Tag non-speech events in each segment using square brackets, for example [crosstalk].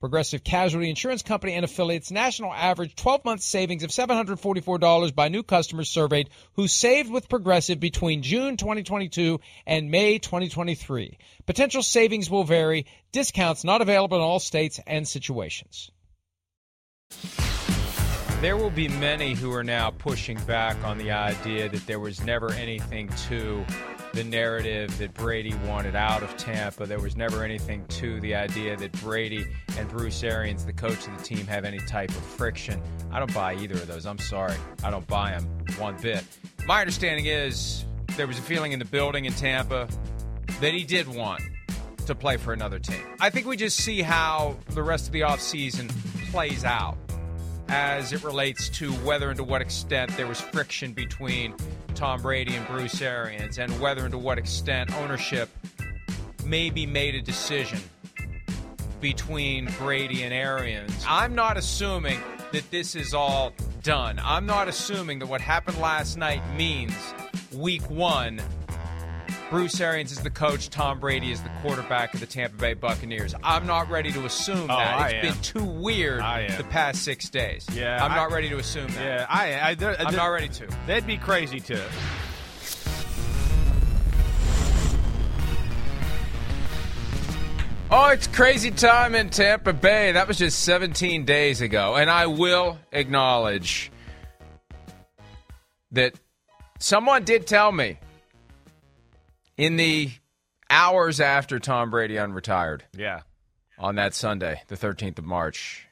Progressive Casualty Insurance Company and affiliates national average 12 month savings of $744 by new customers surveyed who saved with Progressive between June 2022 and May 2023. Potential savings will vary. Discounts not available in all states and situations. There will be many who are now pushing back on the idea that there was never anything to the narrative that Brady wanted out of Tampa. There was never anything to the idea that Brady and Bruce Arians, the coach of the team, have any type of friction. I don't buy either of those. I'm sorry. I don't buy them one bit. My understanding is there was a feeling in the building in Tampa that he did want to play for another team. I think we just see how the rest of the offseason plays out as it relates to whether and to what extent there was friction between Tom Brady and Bruce Arians, and whether and to what extent ownership maybe made a decision between Brady and Arians. I'm not assuming that this is all done. I'm not assuming that what happened last night means week one Bruce Arians is the coach, Tom Brady is the quarterback of the Tampa Bay Buccaneers. I'm not ready to assume Oh, that. I It's am. been too weird the past six days. Yeah, I'm I- not ready to assume that. Yeah, I, I, there- I'm there- not ready to. That'd be crazy too. Oh, it's crazy time in Tampa Bay. That was just 17 days ago. And I will acknowledge that someone did tell me in the hours after Tom Brady unretired Yeah. on that Sunday, the 13th of March,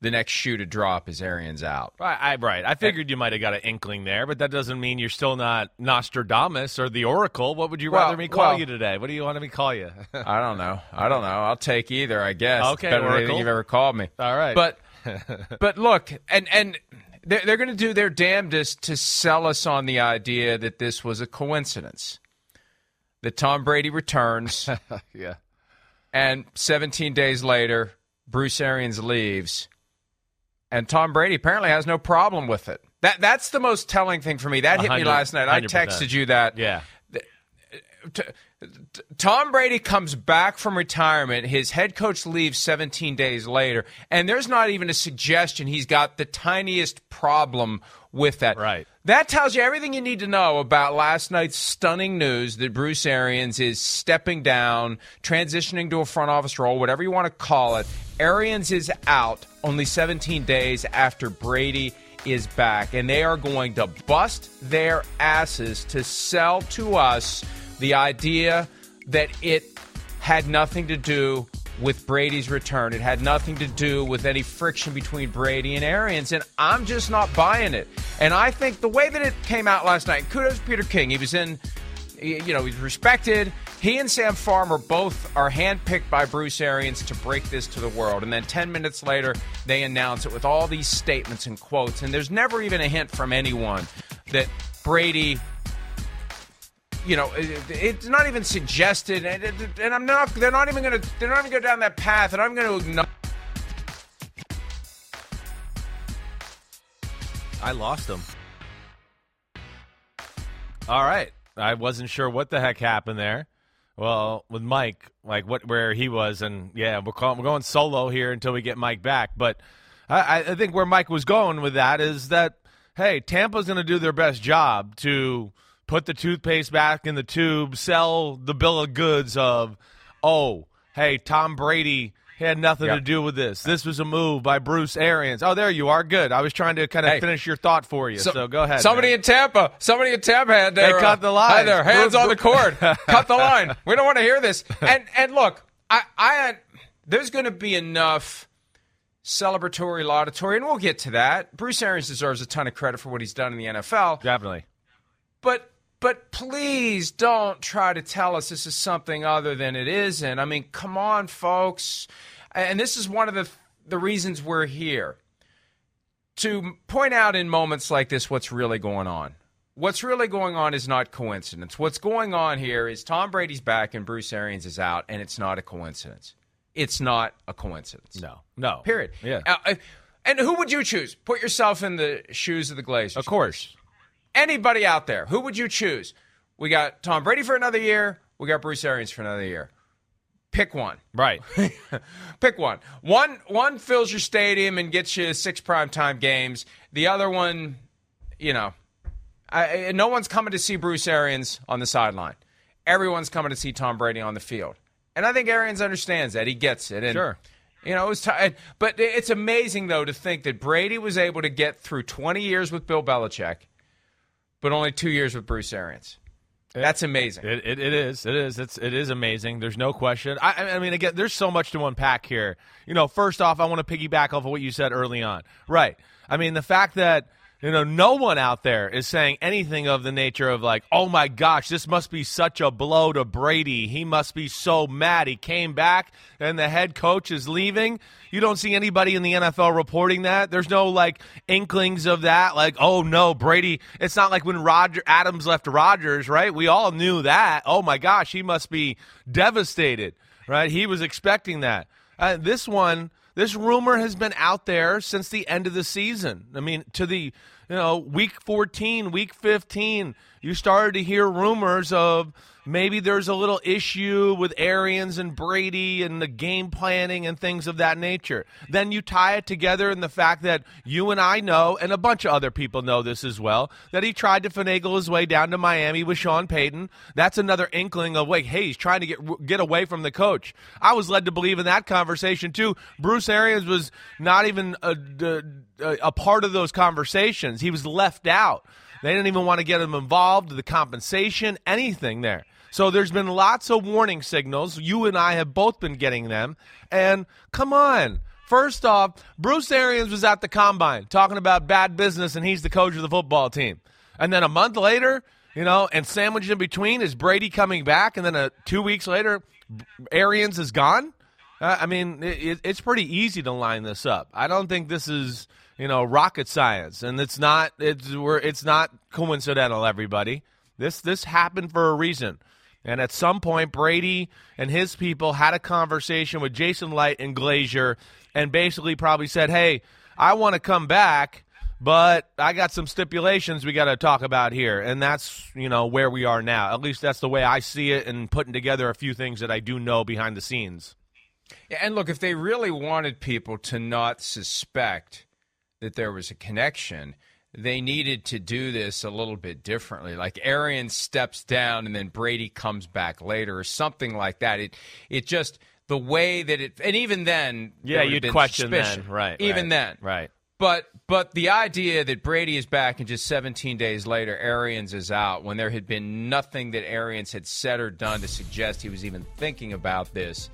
the next shoe to drop is Arians out. Right, I, right. I figured you might have got an inkling there, but that doesn't mean you're still not Nostradamus or the Oracle. What would you Well, rather me call well- you today? What do you want me to call you? [laughs] I don't know. I don't know. I'll take either, I guess. Okay, Better than anything Oracle. you've ever called me. All right. But [laughs] but look, and and they're, they're going to do their damnedest to sell us on the idea that this was a coincidence. That Tom Brady returns, [laughs] yeah. and 17 days later, Bruce Arians leaves, and Tom Brady apparently has no problem with it. That that's the most telling thing for me. That hit me last night. I 100%. texted you that. Yeah. Tom Brady comes back from retirement. His head coach leaves 17 days later, and there's not even a suggestion he's got the tiniest problem with that. Right. That tells you everything you need to know about last night's stunning news that Bruce Arians is stepping down, transitioning to a front office role, whatever you want to call it. Arians is out only 17 days after Brady is back, and they are going to bust their asses to sell to us the idea that it had nothing to do with Brady's return. It had nothing to do with any friction between Brady and Arians, and I'm just not buying it. And I think the way that it came out last night, kudos Peter King. He was in, you know, he's respected. He and Sam Farmer both are handpicked by Bruce Arians to break this to the world. And then 10 minutes later, they announce it with all these statements and quotes. And there's never even a hint from anyone that Brady you know, it, it's not even suggested, and, and I'm not. They're not even going to. They're not even going go down that path, and I'm going to acknowledge. I lost him. All right. I wasn't sure what the heck happened there. Well, with Mike, like what where he was, and yeah, we're, we're going solo here until we get Mike back. But I, I think where Mike was going with that is that hey, Tampa's going to do their best job to put the toothpaste back in the tube, sell the bill of goods of, oh, hey, Tom Brady had nothing yep. to do with this. This was a move by Bruce Arians. Oh, there you are. Good. I was trying to kind of hey, finish your thought for you. So, so go ahead. Somebody man. in Tampa. Somebody in Tampa had their they cut the uh, line. Had their hands on the cord. [laughs] cut the line. We don't want to hear this. And and look, I I there's going to be enough celebratory, laudatory, and we'll get to that. Bruce Arians deserves a ton of credit for what he's done in the NFL. Definitely. But but please don't try to tell us this is something other than it isn't. I mean, come on, folks. And this is one of the the reasons we're here to point out in moments like this what's really going on. What's really going on is not coincidence. What's going on here is Tom Brady's back and Bruce Arians is out, and it's not a coincidence. It's not a coincidence. No, no. Period. Yeah. Uh, and who would you choose? Put yourself in the shoes of the Glazers. Of course. Anybody out there, who would you choose? We got Tom Brady for another year. We got Bruce Arians for another year. Pick one. Right. [laughs] Pick one. One one fills your stadium and gets you six primetime games. The other one, you know, I, no one's coming to see Bruce Arians on the sideline. Everyone's coming to see Tom Brady on the field. And I think Arians understands that. He gets it. And, sure. You know, it was t- but it's amazing though to think that Brady was able to get through 20 years with Bill Belichick but only two years with Bruce Arians. That's amazing. It, it, it is. It is. It's it is amazing. There's no question. I, I mean, again, there's so much to unpack here. You know, first off, I want to piggyback off of what you said early on. Right. I mean, the fact that you know, no one out there is saying anything of the nature of like, oh my gosh, this must be such a blow to Brady. He must be so mad. He came back and the head coach is leaving. You don't see anybody in the NFL reporting that. There's no like inklings of that. Like, oh no, Brady. It's not like when Roger Adams left Rodgers, right? We all knew that. Oh my gosh, he must be devastated, right? He was expecting that. Uh, this one this rumor has been out there since the end of the season. I mean, to the you know week 14, week 15, you started to hear rumors of maybe there's a little issue with Arians and Brady and the game planning and things of that nature. Then you tie it together in the fact that you and I know, and a bunch of other people know this as well, that he tried to finagle his way down to Miami with Sean Payton. That's another inkling of like, hey, he's trying to get get away from the coach. I was led to believe in that conversation too. Bruce Arians was not even a, a, a part of those conversations. He was left out. They didn't even want to get him involved, the compensation, anything there. So there's been lots of warning signals. You and I have both been getting them. And come on. First off, Bruce Arians was at the combine talking about bad business, and he's the coach of the football team. And then a month later, you know, and sandwiched in between is Brady coming back, and then a, two weeks later, Arians is gone. Uh, I mean, it, it's pretty easy to line this up. I don't think this is you know rocket science, and it's not it's we're, it's not coincidental. Everybody, this this happened for a reason. And at some point, Brady and his people had a conversation with Jason Licht and Glazer and basically probably said, hey, I want to come back, but I got some stipulations we got to talk about here. And that's, you know, where we are now. At least that's the way I see it and putting together a few things that I do know behind the scenes. And look, if they really wanted people to not suspect that there was a connection – they needed to do this a little bit differently. Like Arian steps down and then Brady comes back later or something like that. It it just the way that it and even then yeah you'd question suspicion. then right even right, then right but but the idea that Brady is back and just 17 days later Arians is out when there had been nothing that Arians had said or done to suggest he was even thinking about this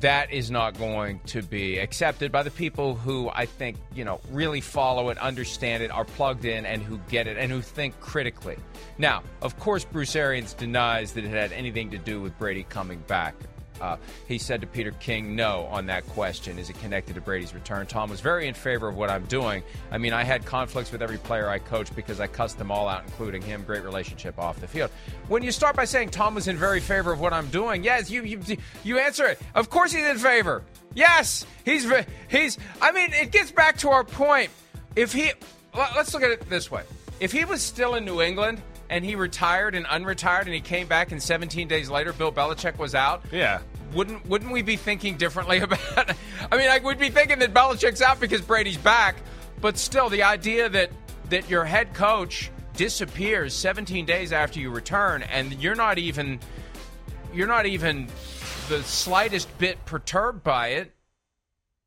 that is not going to be accepted by the people who I think, you know, really follow it, understand it, are plugged in, and who get it, and who think critically. Now, of course, Bruce Arians denies that it had anything to do with Brady coming back. Uh, he said to Peter King, no, on that question. Is it connected to Brady's return? Tom was very in favor of what I'm doing. I mean, I had conflicts with every player I coached because I cussed them all out, including him. Great relationship off the field. When you start by saying Tom was in very favor of what I'm doing, yes, you you, you answer it. Of course he's in favor. Yes, he's he's. I mean, it gets back to our point. If he, let's look at it this way. If he was still in New England and he retired and unretired and he came back and 17 days later Bill Belichick was out, Yeah. Wouldn't wouldn't we be thinking differently [laughs] about? I mean, would be thinking that Belichick's out because Brady's back, but still the idea that that your head coach disappears 17 days after you return and you're not even you're not even the slightest bit perturbed by it,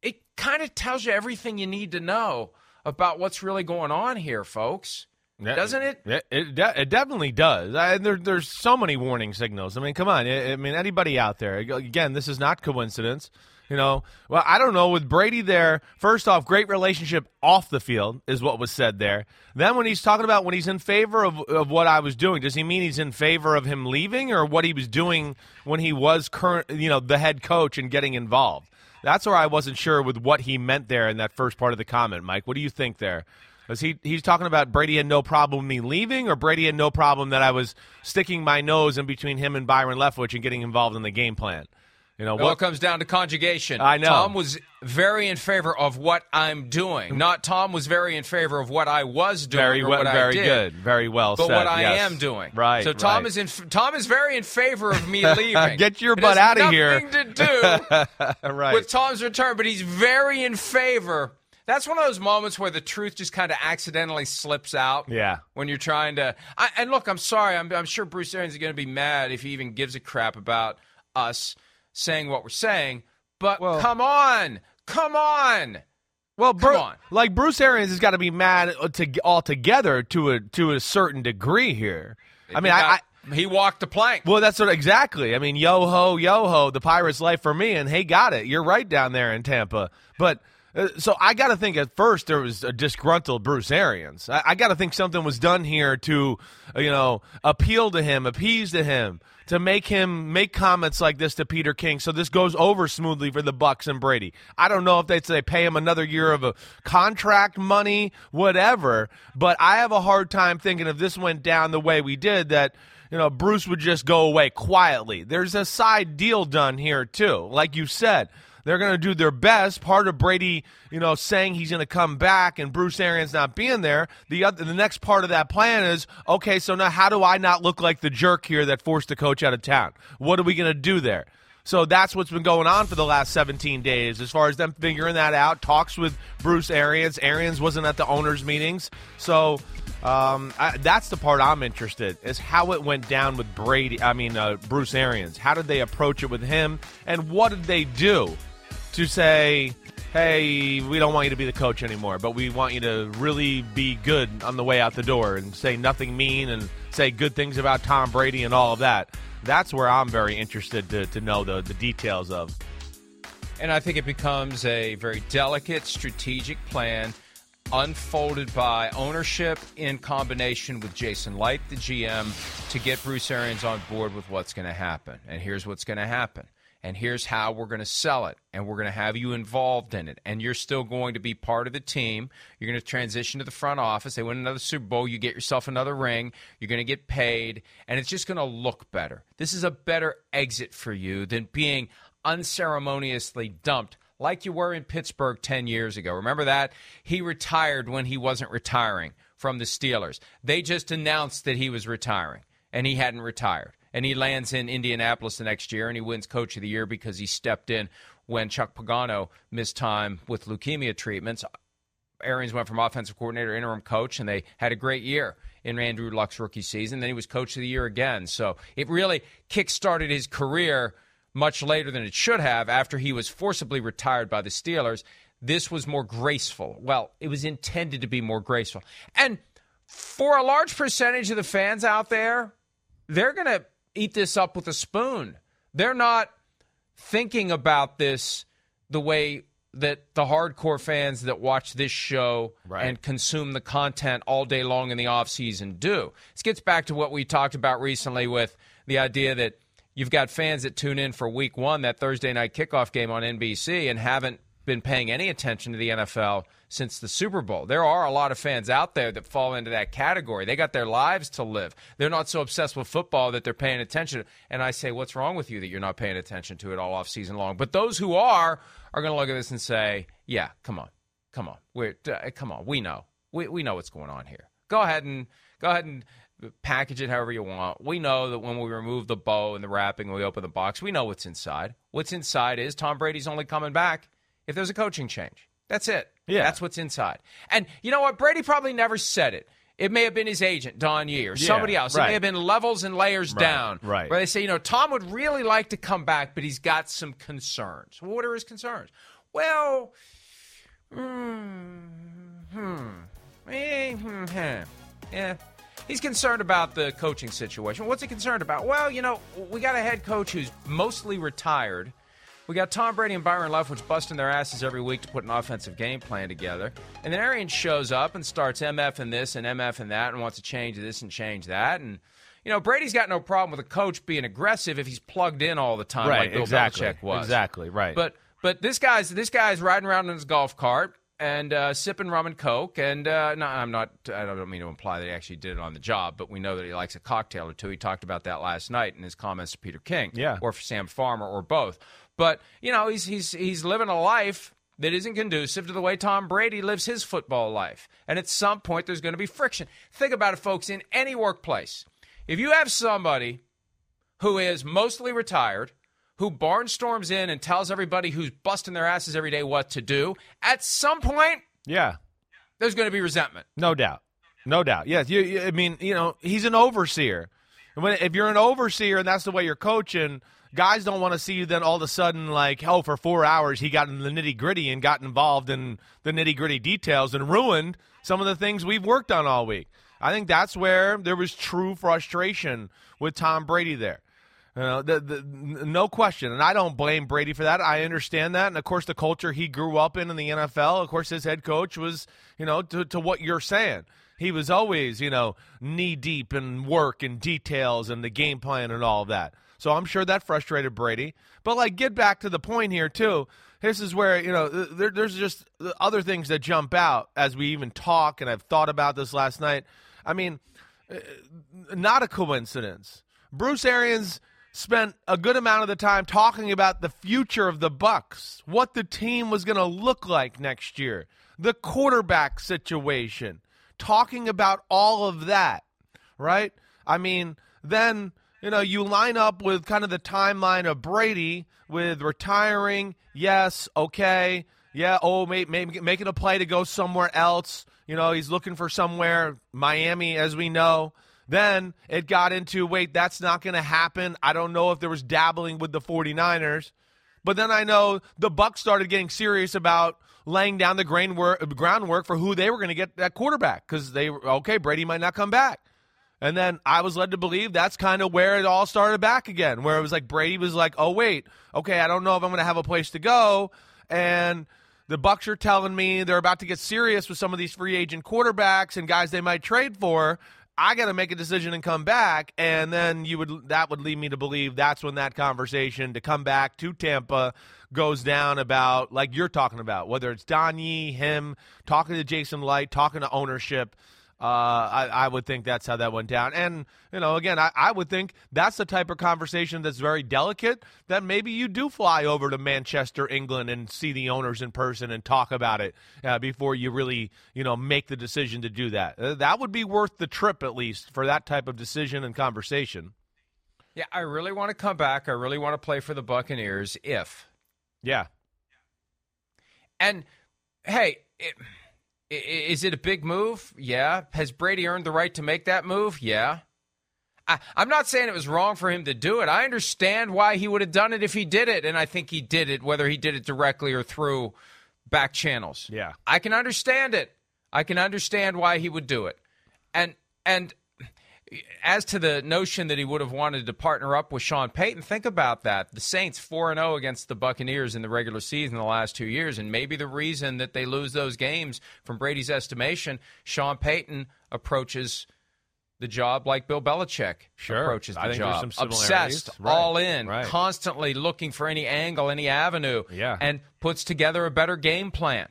it kind of tells you everything you need to know about what's really going on here, folks. Doesn't it? It, it, it definitely does. I, there, there's so many warning signals. I mean, come on. I, I mean, anybody out there? Again, this is not coincidence. You know, well, I don't know. With Brady there, first off, great relationship off the field is what was said there. Then when he's talking about when he's in favor of, of what I was doing, does he mean he's in favor of him leaving or what he was doing when he was current, you know, the head coach and getting involved? That's where I wasn't sure with what he meant there in that first part of the comment, Mike. What do you think there? Was he he's talking about Brady had no problem me leaving, or Brady had no problem that I was sticking my nose in between him and Byron Leftwich and getting involved in the game plan? You know It all what? comes down to conjugation. I know. Tom was very in favor of what I'm doing. Not Tom was very in favor of what I was doing. Very well, very did, good, very well But said. what I yes. am doing, right? So Tom right. is in. Tom is very in favor of me [laughs] leaving. Get your butt has outta here. Nothing to do [laughs] right. with Tom's return, but he's very in favor. That's one of those moments where the truth just kind of accidentally slips out. Yeah. When you're trying to, I, and look, I'm sorry. I'm, I'm sure Bruce Arians is going to be mad if he even gives a crap about us saying what we're saying. But Well- come on, come on. Well, Come on. like Bruce Arians has got to be mad to altogether to a to a certain degree here. I mean, He I, I he walked the plank. Well, that's what exactly. I mean, yo ho, yo ho, the Pirates' life for me, and hey, got it. You're right down there in Tampa. But so I got to think at first there was a disgruntled Bruce Arians. I, I got to think something was done here to, uh, you know, appeal to him, appease to him, to make him make comments like this to Peter King, so this goes over smoothly for the Bucks and Brady. I don't know if they'd say pay him another year of a contract money, whatever. But I have a hard time thinking if this went down the way we did that you know, Bruce would just go away quietly. There's a side deal done here, too. Like you said, they're going to do their best. Part of Brady, you know, saying he's going to come back and Bruce Arians not being there. The other, the next part of that plan is okay. So now, how do I not look like the jerk here that forced the coach out of town? What are we going to do there? So that's what's been going on for the last 17 days, as far as them figuring that out. Talks with Bruce Arians. Arians wasn't at the owners' meetings, so um, I, that's the part I'm interested is how it went down with Brady. I mean uh, Bruce Arians. How did they approach it with him, and what did they do to say, "Hey, we don't want you to be the coach anymore, but we want you to really be good on the way out the door and say nothing mean and say good things about Tom Brady and all of that." That's where I'm very interested to, to know the, the details of. And I think it becomes a very delicate strategic plan unfolded by ownership in combination with Jason Licht, the GM, to get Bruce Arians on board with what's going to happen. And here's what's going to happen. And here's how we're going to sell it. And we're going to have you involved in it. And you're still going to be part of the team. You're going to transition to the front office. They win another Super Bowl. You get yourself another ring. You're going to get paid. And it's just going to look better. This is a better exit for you than being unceremoniously dumped like you were in Pittsburgh 10 years ago. Remember that? He retired when he wasn't retiring from the Steelers. They just announced that he was retiring, and he hadn't retired. And he lands in Indianapolis the next year, and he wins Coach of the Year because he stepped in when Chuck Pagano missed time with leukemia treatments. Arians went from offensive coordinator, interim coach, and they had a great year in Andrew Luck's rookie season. Then he was coach of the year again. So it really kick-started his career much later than it should have after he was forcibly retired by the Steelers. This was more graceful. Well, it was intended to be more graceful. And for a large percentage of the fans out there, they're going to eat this up with a spoon. They're not thinking about this the way that the hardcore fans that watch this show Right. and consume the content all day long in the offseason do. This gets back to what we talked about recently with the idea that you've got fans that tune in for week one, that Thursday night kickoff game on NBC, and haven't been paying any attention to the NFL since the Super Bowl. There are a lot of fans out there that fall into that category. They got their lives to live. They're not so obsessed with football that they're paying attention. And I say, what's wrong with you that you're not paying attention to it all off season long? But those who are are going to look at this and say, yeah, come on, come on, we're uh, come on, we know, we we know what's going on here. Go ahead and go ahead and package it however you want. We know that when we remove the bow and the wrapping and we open the box, we know what's inside. What's inside is Tom Brady's only coming back if there's a coaching change. That's it. Yeah. That's what's inside. And you know what? Brady probably never said it. It may have been his agent, Don Yee, or somebody else. It may have been levels and layers down. right. Where they say, you know, Tom would really like to come back, but he's got some concerns. What are his concerns? Well, hmm, hmm, eh, hmm, hmm. yeah. He's concerned about the coaching situation. What's he concerned about? Well, you know, we got a head coach who's mostly retired. We got Tom Brady and Byron Leftwich busting their asses every week to put an offensive game plan together. And then Arians shows up and starts MF and this and MF and that and wants to change this and change that. And, you know, Brady's got no problem with a coach being aggressive if he's plugged in all the time right, like Bill exactly. Belichick was. Exactly, right. But but this guy's this guy's riding around in his golf cart and uh, sipping rum and coke. And uh, no, I'm not. I don't mean to imply that he actually did it on the job, but we know that he likes a cocktail or two. He talked about that last night in his comments to Peter King, Yeah. or for Sam Farmer, or both. But you know, he's he's he's living a life that isn't conducive to the way Tom Brady lives his football life. And at some point, there's going to be friction. Think about it, folks. In any workplace, if you have somebody who is mostly retired, who barnstorms in and tells everybody who's busting their asses every day what to do, at some point, yeah, there's going to be resentment. no doubt, no doubt. Yes, you, you- I mean, you know, he's an overseer. And When, if you're an overseer and that's the way you're coaching, guys don't want to see you then all of a sudden like, oh, for four hours he got in the nitty gritty and got involved in the nitty gritty details and ruined some of the things we've worked on all week. I think that's where there was true frustration with Tom Brady there. You know, the, the, no question. And I don't blame Brady for that. I understand that. And of course, the culture he grew up in in the NFL, of course, his head coach was, you know, to, to what you're saying. He was always, you know, knee deep in work and details and the game plan and all of that. So I'm sure that frustrated Brady. But, like, get back to the point here, too. This is where, you know, there, there's just other things that jump out as we even talk. And I've thought about this last night. I mean, uh, not a coincidence. Bruce Arians spent a good amount of the time talking about the future of the Bucks, what the team was going to look like next year, the quarterback situation, talking about all of that, right? I mean, then, you know, you line up with kind of the timeline of Brady with retiring, yes, okay. Yeah, oh, may, may, making a play to go somewhere else. You know, he's looking for somewhere, Miami, as we know. Then it got into, wait, that's not going to happen. I don't know if there was dabbling with the 49ers. But then I know the Bucks started getting serious about laying down the grain work, groundwork for who they were going to get that quarterback because they okay, Brady might not come back. And then I was led to believe that's kind of where it all started back again, where it was like Brady was like, oh, wait, okay, I don't know if I'm going to have a place to go. And the Bucks are telling me they're about to get serious with some of these free agent quarterbacks and guys they might trade for. I got to make a decision and come back, and then you would that would lead me to believe that's when that conversation to come back to Tampa goes down about like you're talking about whether it's Don him talking to Jason Licht, talking to ownership. Uh, I, I would think that's how that went down. And, you know, again, I, I would think that's the type of conversation that's very delicate that maybe you do fly over to Manchester, England and see the owners in person and talk about it uh, before you really, you know, make the decision to do that. Uh, that would be worth the trip, at least, for that type of decision and conversation. Yeah, I really want to come back. I really want to play for the Buccaneers if. Yeah. And hey, it, is it a big move? Yeah. Has Brady earned the right to make that move? Yeah. I, I'm not saying it was wrong for him to do it. I understand why he would have done it if he did it, and I think he did it, whether he did it directly or through back channels. Yeah. I can understand it. I can understand why he would do it. And and as to the notion that he would have wanted to partner up with Sean Payton, think about that. The Saints 4 and 0 against the Buccaneers in the regular season the last 2 years and maybe the reason that they lose those games from Brady's estimation, Sean Payton approaches the job like Bill Belichick Sure. approaches the I think there's job. some. Obsessed, Right. all in, Right. constantly looking for any angle, any avenue, Yeah. and puts together a better game plan.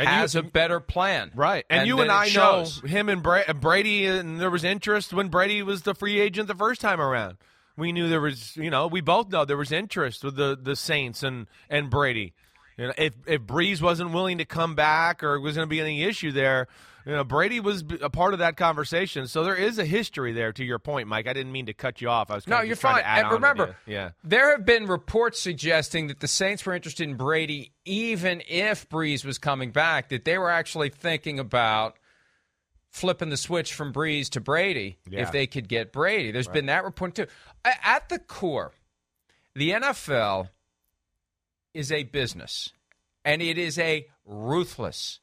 And you- has a better plan. Right. And, you and I know him and Bra- uh, Brady, and there was interest when Brady was the free agent the first time around. We knew there was, you know, we both know there was interest with the, the Saints and, and Brady. You know, if if Brees wasn't willing to come back or was going to be any issue there, you know, Brady was a part of that conversation. So there is a history there. To your point, Mike, I didn't mean to cut you off. I was no, you're fine. And remember, yeah, there have been reports suggesting that the Saints were interested in Brady, even if Brees was coming back. That they were actually thinking about flipping the switch from Brees to Brady Yeah. if they could get Brady. There's been that report too. At the core, the NFL is a business, and it is a ruthless,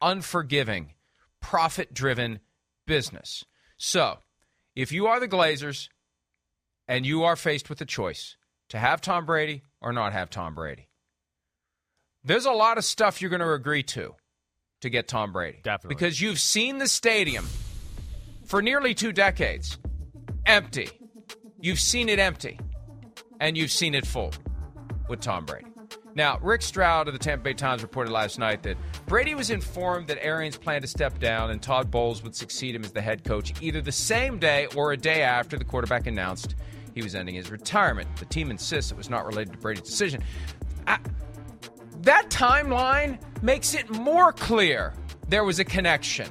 unforgiving, profit driven business. So, if you are the Glazers and you are faced with a choice to have Tom Brady or not have Tom Brady, there's a lot of stuff you're going to agree to to get Tom Brady. Definitely. Because you've seen the stadium for nearly two decades empty. You've seen it empty, and you've seen it full with Tom Brady. Now, Rick Stroud of the Tampa Bay Times reported last night that Brady was informed that Arians planned to step down and Todd Bowles would succeed him as the head coach either the same day or a day after the quarterback announced he was ending his retirement. The team insists it was not related to Brady's decision. I, that timeline makes it more clear there was a connection.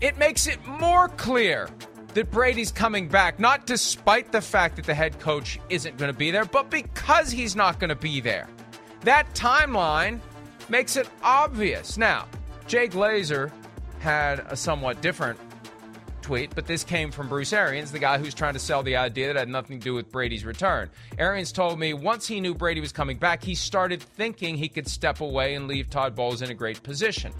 It makes it more clear that Brady's coming back, not despite the fact that the head coach isn't going to be there, but because he's not going to be there. That timeline makes it obvious. Now, Jay Glazer had a somewhat different tweet, but this came from Bruce Arians, the guy who's trying to sell the idea that had nothing to do with Brady's return. Arians told me once he knew Brady was coming back, he started thinking he could step away and leave Todd Bowles in a great position.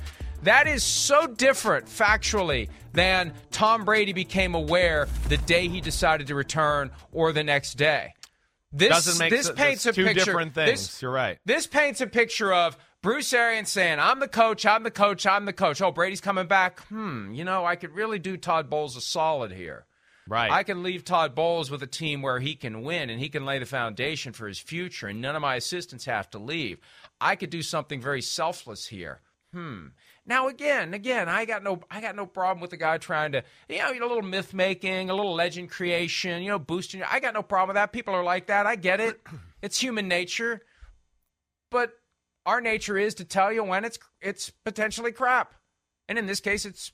That is so different factually than Tom Brady became aware the day he decided to return or the next day. This, Doesn't make this sense. paints a two picture. different this- things. You're right. This paints a picture of Bruce Arians saying, I'm the coach, I'm the coach, I'm the coach. Oh, Brady's coming back. Hmm, you know, I could really do Todd Bowles a solid here. right. I can leave Todd Bowles with a team where he can win and he can lay the foundation for his future, and none of my assistants have to leave. I could do something very selfless here. Hmm. Now again, again, I got no, I got no problem with the guy trying to, you know, a little myth making, a little legend creation, you know, boosting. I got no problem with that. People are like that. I get it. [clears throat] It's human nature, but our nature is to tell you when it's it's potentially crap, and in this case, it's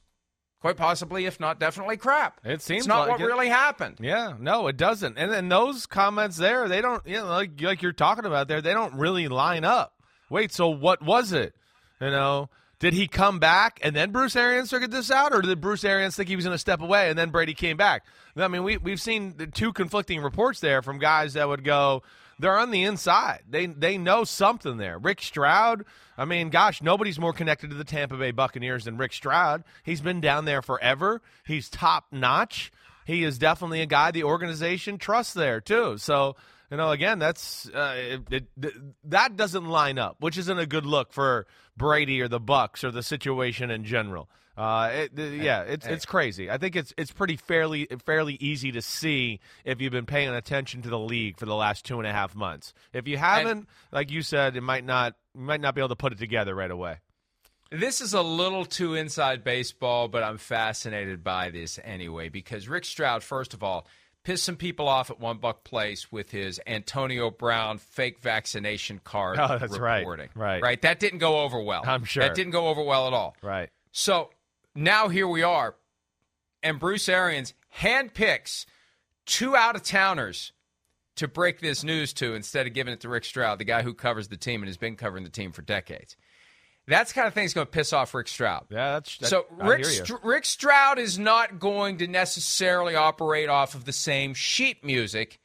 quite possibly, if not definitely, crap. It seems it's not like what it. really happened. Yeah, no, it doesn't. And then those comments there, they don't, you know, like like you're talking about there, they don't really line up. Wait, so what was it? You know, did he come back and then Bruce Arians figured this out, or did Bruce Arians think he was going to step away and then Brady came back? I mean, we we've seen the two conflicting reports there from guys that would go. They're on the inside. They they know something there. Rick Stroud. I mean, gosh, nobody's more connected to the Tampa Bay Buccaneers than Rick Stroud. He's been down there forever. He's top notch. He is definitely a guy the organization trusts there too. So you know, again, that's uh, it, it, that doesn't line up, which isn't a good look for Brady or the Bucks or the situation in general. Uh, it, yeah, it's it's crazy. I think it's it's pretty fairly fairly easy to see if you've been paying attention to the league for the last two and a half months. If you haven't, like you said, it might not you might not be able to put it together right away. This is a little too inside baseball, but I'm fascinated by this anyway because Rick Stroud, first of all, pissed some people off at One Buck Place with his Antonio Brown fake vaccination card Oh, that's right. reporting. Right. Right. That didn't go over well. I'm sure. That didn't go over well at all. Right. So now here we are, and Bruce Arians handpicks two out of towners to break this news to instead of giving it to Rick Stroud, the guy who covers the team and has been covering the team for decades. That's the kind of thing that's going to piss off Rick Stroud. Yeah, that's that, So Rick, you. Rick Stroud is not going to necessarily operate off of the same sheet music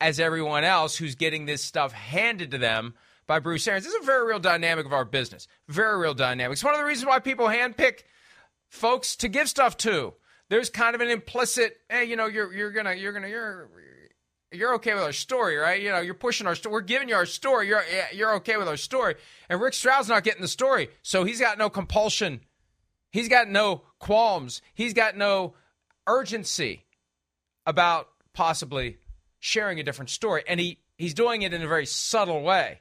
as everyone else who's getting this stuff handed to them by Bruce Arians. This is a very real dynamic of our business. Very real dynamic. It's one of the reasons why people handpick folks to give stuff to. There's kind of an implicit, hey, you know, you're you're gonna you're gonna you're you're okay with our story, right? You know, you're pushing our story. We're giving you our story. You're you're okay with our story. And Rick Stroud's not getting the story, so he's got no compulsion. He's got no qualms. He's got no urgency about possibly sharing a different story. And he, he's doing it in a very subtle way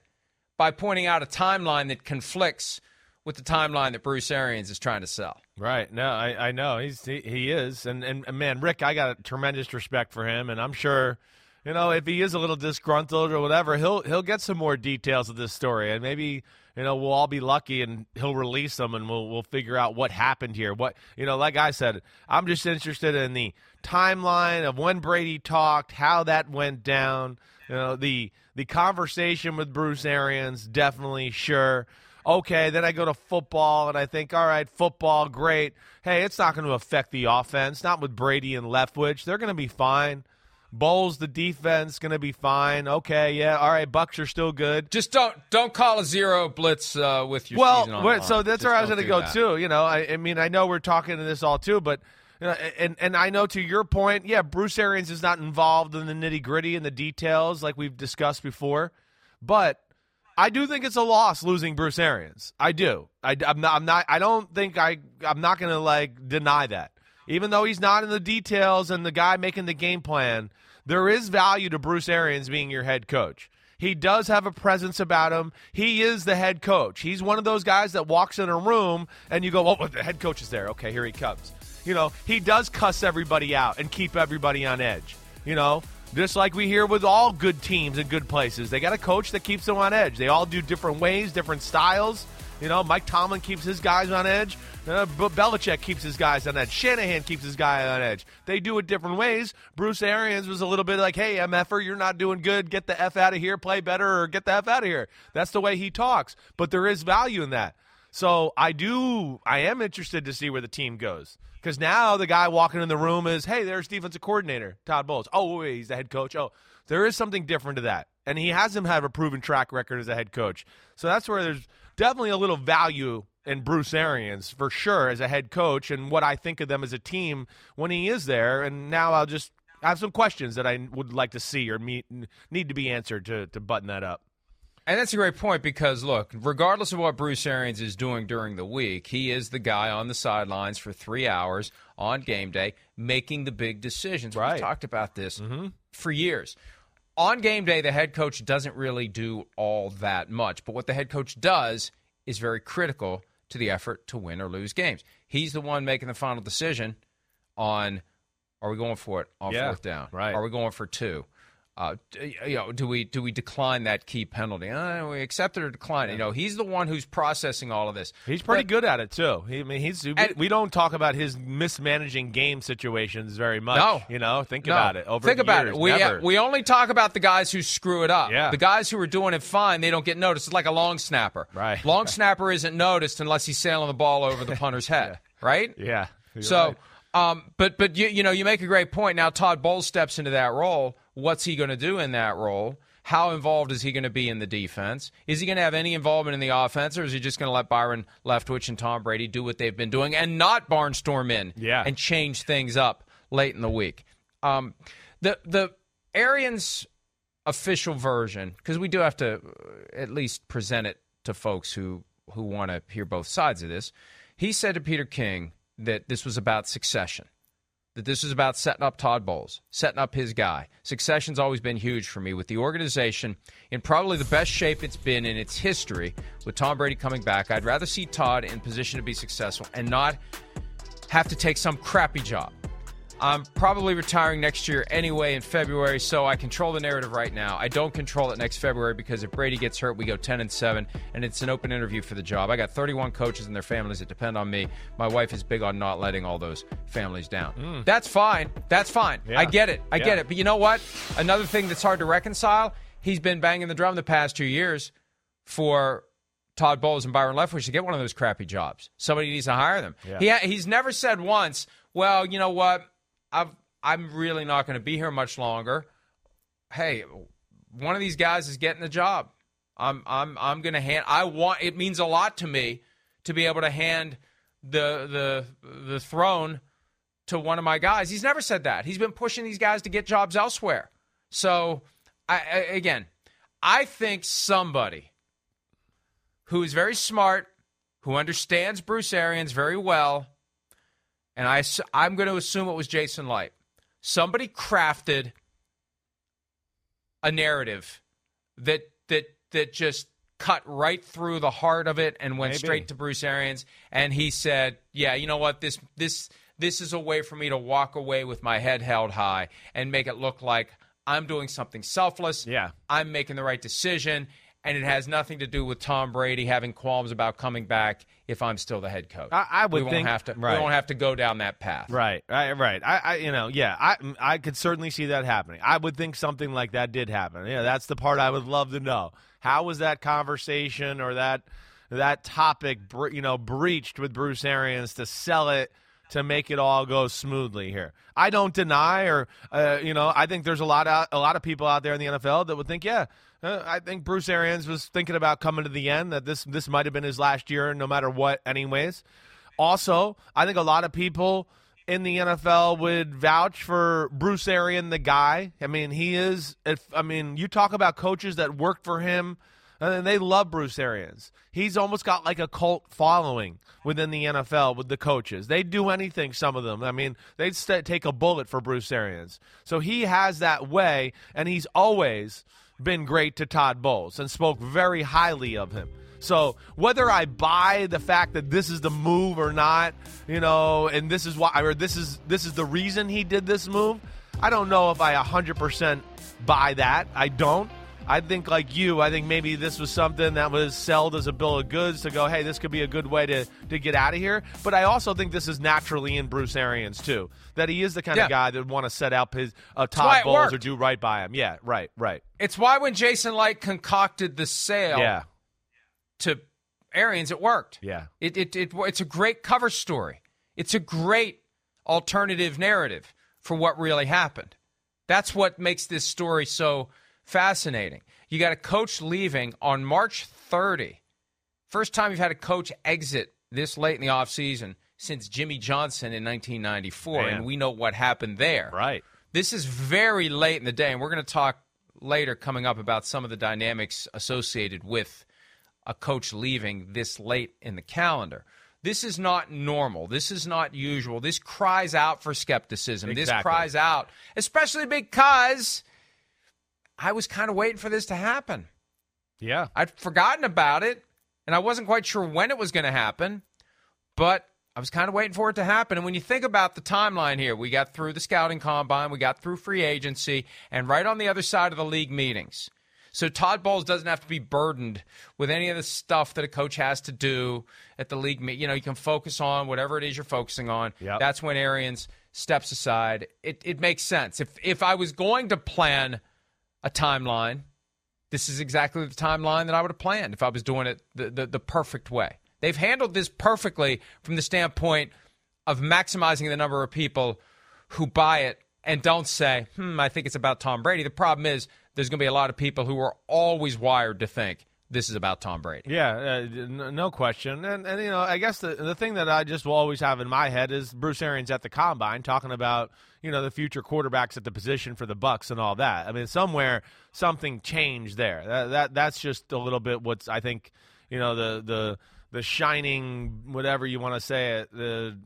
by pointing out a timeline that conflicts with the timeline that Bruce Arians is trying to sell. Right. No, I, I know he's he, he is, and, and man, Rick, I got a tremendous respect for him, and I'm sure, you know, if he is a little disgruntled or whatever, he'll he'll get some more details of this story, and maybe you know we'll all be lucky, and he'll release them, and we'll we'll figure out what happened here. What you know, like I said, I'm just interested in the timeline of when Brady talked, how that went down. You know, the the conversation with Bruce Arians, definitely sure. Okay, then I go to football and I think, all right, football, great. Hey, it's not going to affect the offense. Not with Brady and Leftwich. They're going to be fine. Bowles, the defense, going to be fine. Okay, yeah, all right. Bucks are still good. Just don't don't call a zero blitz uh, with your well, season on the so that's Just where I was going to go that. too. You know, I, I mean, I know we're talking to this all too, but you know, and and I know to your point, yeah, Bruce Arians is not involved in the nitty gritty and the details like we've discussed before, but I do think it's a loss losing Bruce Arians. I do. I, am not. I'm not. I don't think I. I'm not going to like deny that. Even though he's not in the details and the guy making the game plan, there is value to Bruce Arians being your head coach. He does have a presence about him. He is the head coach. He's one of those guys that walks in a room and you go, "Oh, the head coach is there. Okay, here he comes." You know, he does cuss everybody out and keep everybody on edge. You know, just like we hear with all good teams and good places, they got a coach that keeps them on edge. They all do different ways, different styles. You know, Mike Tomlin keeps his guys on edge. Uh, Belichick keeps his guys on edge. Shanahan keeps his guy on edge. They do it different ways. Bruce Arians was a little bit like, "Hey, MFer, you're not doing good. Get the f out of here. Play better, or get the f out of here." That's the way he talks. But there is value in that. So I do. I am interested to see where the team goes because now the guy walking in the room is, "Hey, there's defensive coordinator Todd Bowles. Oh, wait, he's the head coach. Oh, there is something different to that, and he has him have a proven track record as a head coach. So that's where there's definitely a little value in Bruce Arians for sure as a head coach and what I think of them as a team when he is there. And now I'll just have some questions that I would like to see or meet, need to be answered to to button that up. And that's a great point because, look, regardless of what Bruce Arians is doing during the week, he is the guy on the sidelines for three hours on game day making the big decisions. Right. We've talked about this mm-hmm. for years. On game day, the head coach doesn't really do all that much, but what the head coach does is very critical to the effort to win or lose games. He's the one making the final decision on are we going for it on Yeah, fourth down? right. Are we going for two? Uh, you know, do we do we decline that key penalty? Uh, we accept it or decline it. You know, he's the one who's processing all of this. He's pretty But- good at it too. He, I mean, he's we, don't talk about his mismanaging game situations very much. No. you know, think No. about it. Over Think about years, it. We uh, we only talk about the guys who screw it up. Yeah. The guys who are doing it fine, they don't get noticed. It's like a long snapper. Right. Long [laughs] snapper isn't noticed unless he's sailing the ball over the [laughs] punter's head. Right. yeah. So, right. um, but but you you know you make a great point. Now Todd Bowles steps into that role. What's he going to do in that role? How involved is he going to be in the defense? Is he going to have any involvement in the offense, or is he just going to let Byron Leftwich and Tom Brady do what they've been doing and not barnstorm in Yeah. and change things up late in the week? Um, the the Arians official version, because we do have to uh, at least present it to folks who who want to hear both sides of this. He said to Peter King that this was about succession, that this is about setting up Todd Bowles, setting up his guy. Succession's always been huge for me with the organization in probably the best shape it's been in its history with Tom Brady coming back. I'd rather see Todd in position to be successful and not have to take some crappy job. I'm probably retiring next year anyway in February, so I control the narrative right now. I don't control it next February because if Brady gets hurt, we go 10 and 7, and it's an open interview for the job. I got 31 coaches and their families that depend on me. My wife is big on not letting all those families down. Hmm. That's fine. That's fine. Yeah. I get it. I get it. But you know what? Another thing that's hard to reconcile, he's been banging the drum the past two years for Todd Bowles and Byron Leftwich to get one of those crappy jobs. Somebody needs to hire them. Yeah. He ha- he's never said once, well, you know what? I've, I'm really not going to be here much longer. Hey, one of these guys is getting the job. I'm I'm I'm going to hand. I want. It means a lot to me to be able to hand the the the throne to one of my guys. He's never said that. He's been pushing these guys to get jobs elsewhere. So, I, I again, I think somebody who is very smart, who understands Bruce Arians very well, and I, I'm going to assume it was Jason Licht. Somebody crafted a narrative that that that just cut right through the heart of it and went Maybe. straight to Bruce Arians, and he said, "Yeah, you know what? This this this is a way for me to walk away with my head held high and make it look like I'm doing something selfless. Yeah. I'm making the right decision. And it has nothing to do with Tom Brady having qualms about coming back if I'm still the head coach. I- I would we won't think- have to. right. We won't have to go down that path. Right, right, right. I, I, you know, yeah, I, I could certainly see that happening. I would think something like that did happen. Yeah, that's the part I would love to know. How was that conversation or that that topic, you know, breached with Bruce Arians to sell it to make it all go smoothly here? I don't deny, or uh, you know, I think there's a lot of, a lot of people out there in the NFL that would think, yeah. Uh, I think Bruce Arians was thinking about coming to the end that this this might have been his last year, no matter what. Anyways, also, I think a lot of people in the NFL would vouch for Bruce Arian, the guy. I mean, he is. If I mean, you talk about coaches that worked for him, and they love Bruce Arians. He's almost got like a cult following within the NFL with the coaches. They do anything. Some of them. I mean, they'd st- take a bullet for Bruce Arians. So he has that way, and he's always been great to Todd Bowles and spoke very highly of him. So whether I buy the fact that this is the move or not, you know, and this is why or this is this is the reason he did this move, I don't know if I 100% buy that. I don't. I think like you, I think maybe this was something that was sold as a bill of goods to go, hey, this could be a good way to to get out of here. But I also think this is naturally in Bruce Arians too, that he is the kind Yeah. of guy that would want to set up his uh, it Bowles or do right by him. Yeah, right, right. It's why when Jason Licht concocted the sale Yeah, to Arians, it worked. yeah. It, it, it, it's a great cover story. It's a great alternative narrative for what really happened. That's what makes this story so fascinating. You got a coach leaving on March 30. First time you've had a coach exit this late in the offseason since Jimmy Johnson in 1994, Man. and we know what happened there. Right. This is very late in the day, and we're going to talk later coming up about some of the dynamics associated with a coach leaving this late in the calendar. This is not normal. This is not usual. This cries out for skepticism. This cries out, especially because I was kind of waiting for this to happen. Yeah. I'd forgotten about it, and I wasn't quite sure when it was going to happen, but I was kind of waiting for it to happen. And when you think about the timeline here, we got through the scouting combine, we got through free agency, and right on the other side of the league meetings. So Todd Bowles doesn't have to be burdened with any of the stuff that a coach has to do at the league meet. You know, you can focus on whatever it is you're focusing on. Yep. That's when Arians steps aside. It it makes sense. If if I was going to plan a timeline, this is exactly the timeline that I would have planned if I was doing it the, the, the perfect way. They've handled this perfectly from the standpoint of maximizing the number of people who buy it and don't say, hmm, I think it's about Tom Brady. The problem is there's going to be a lot of people who are always wired to think this is about Tom Brady. Yeah, uh, no question. And, and you know, I guess the the thing that I just will always have in my head is Bruce Arians at the combine talking about you know the future quarterbacks at the position for the Bucs and all that. I mean, somewhere something changed there. That, that that's just a little bit what's I think you know the the the shining whatever you want to say it the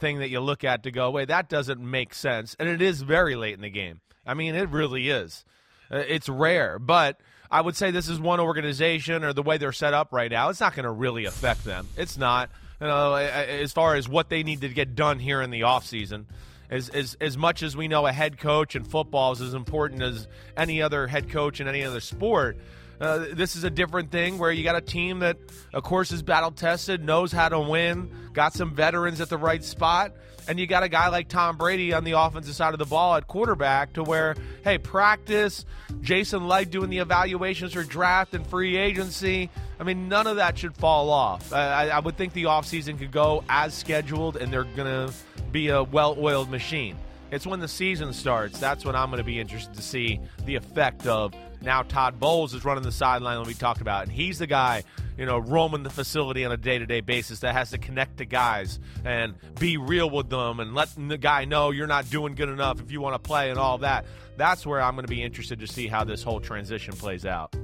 thing that you look at to go wait that doesn't make sense and it is very late in the game i mean it really is uh, it's rare, but I would say this is one organization or the way they're set up right now. It's not going to really affect them. It's not. You know, as far as what they need to get done here in the offseason. As, as, as much as we know a head coach in football is as important as any other head coach in any other sport, uh, this is a different thing where you got a team that, of course, is battle tested, knows how to win, got some veterans at the right spot, and you got a guy like Tom Brady on the offensive side of the ball at quarterback to where, hey, practice, Jason Licht doing the evaluations for draft and free agency. I mean, none of that should fall off. I, I would think the offseason could go as scheduled, and they're going to be a well oiled machine. It's when the season starts. That's when I'm going to be interested to see the effect of now Todd Bowles is running the sideline that we talked about, and he's the guy, you know, roaming the facility on a day to day basis that has to connect to guys and be real with them and let the guy know you're not doing good enough if you want to play and all that. That's where I'm going to be interested to see how this whole transition plays out.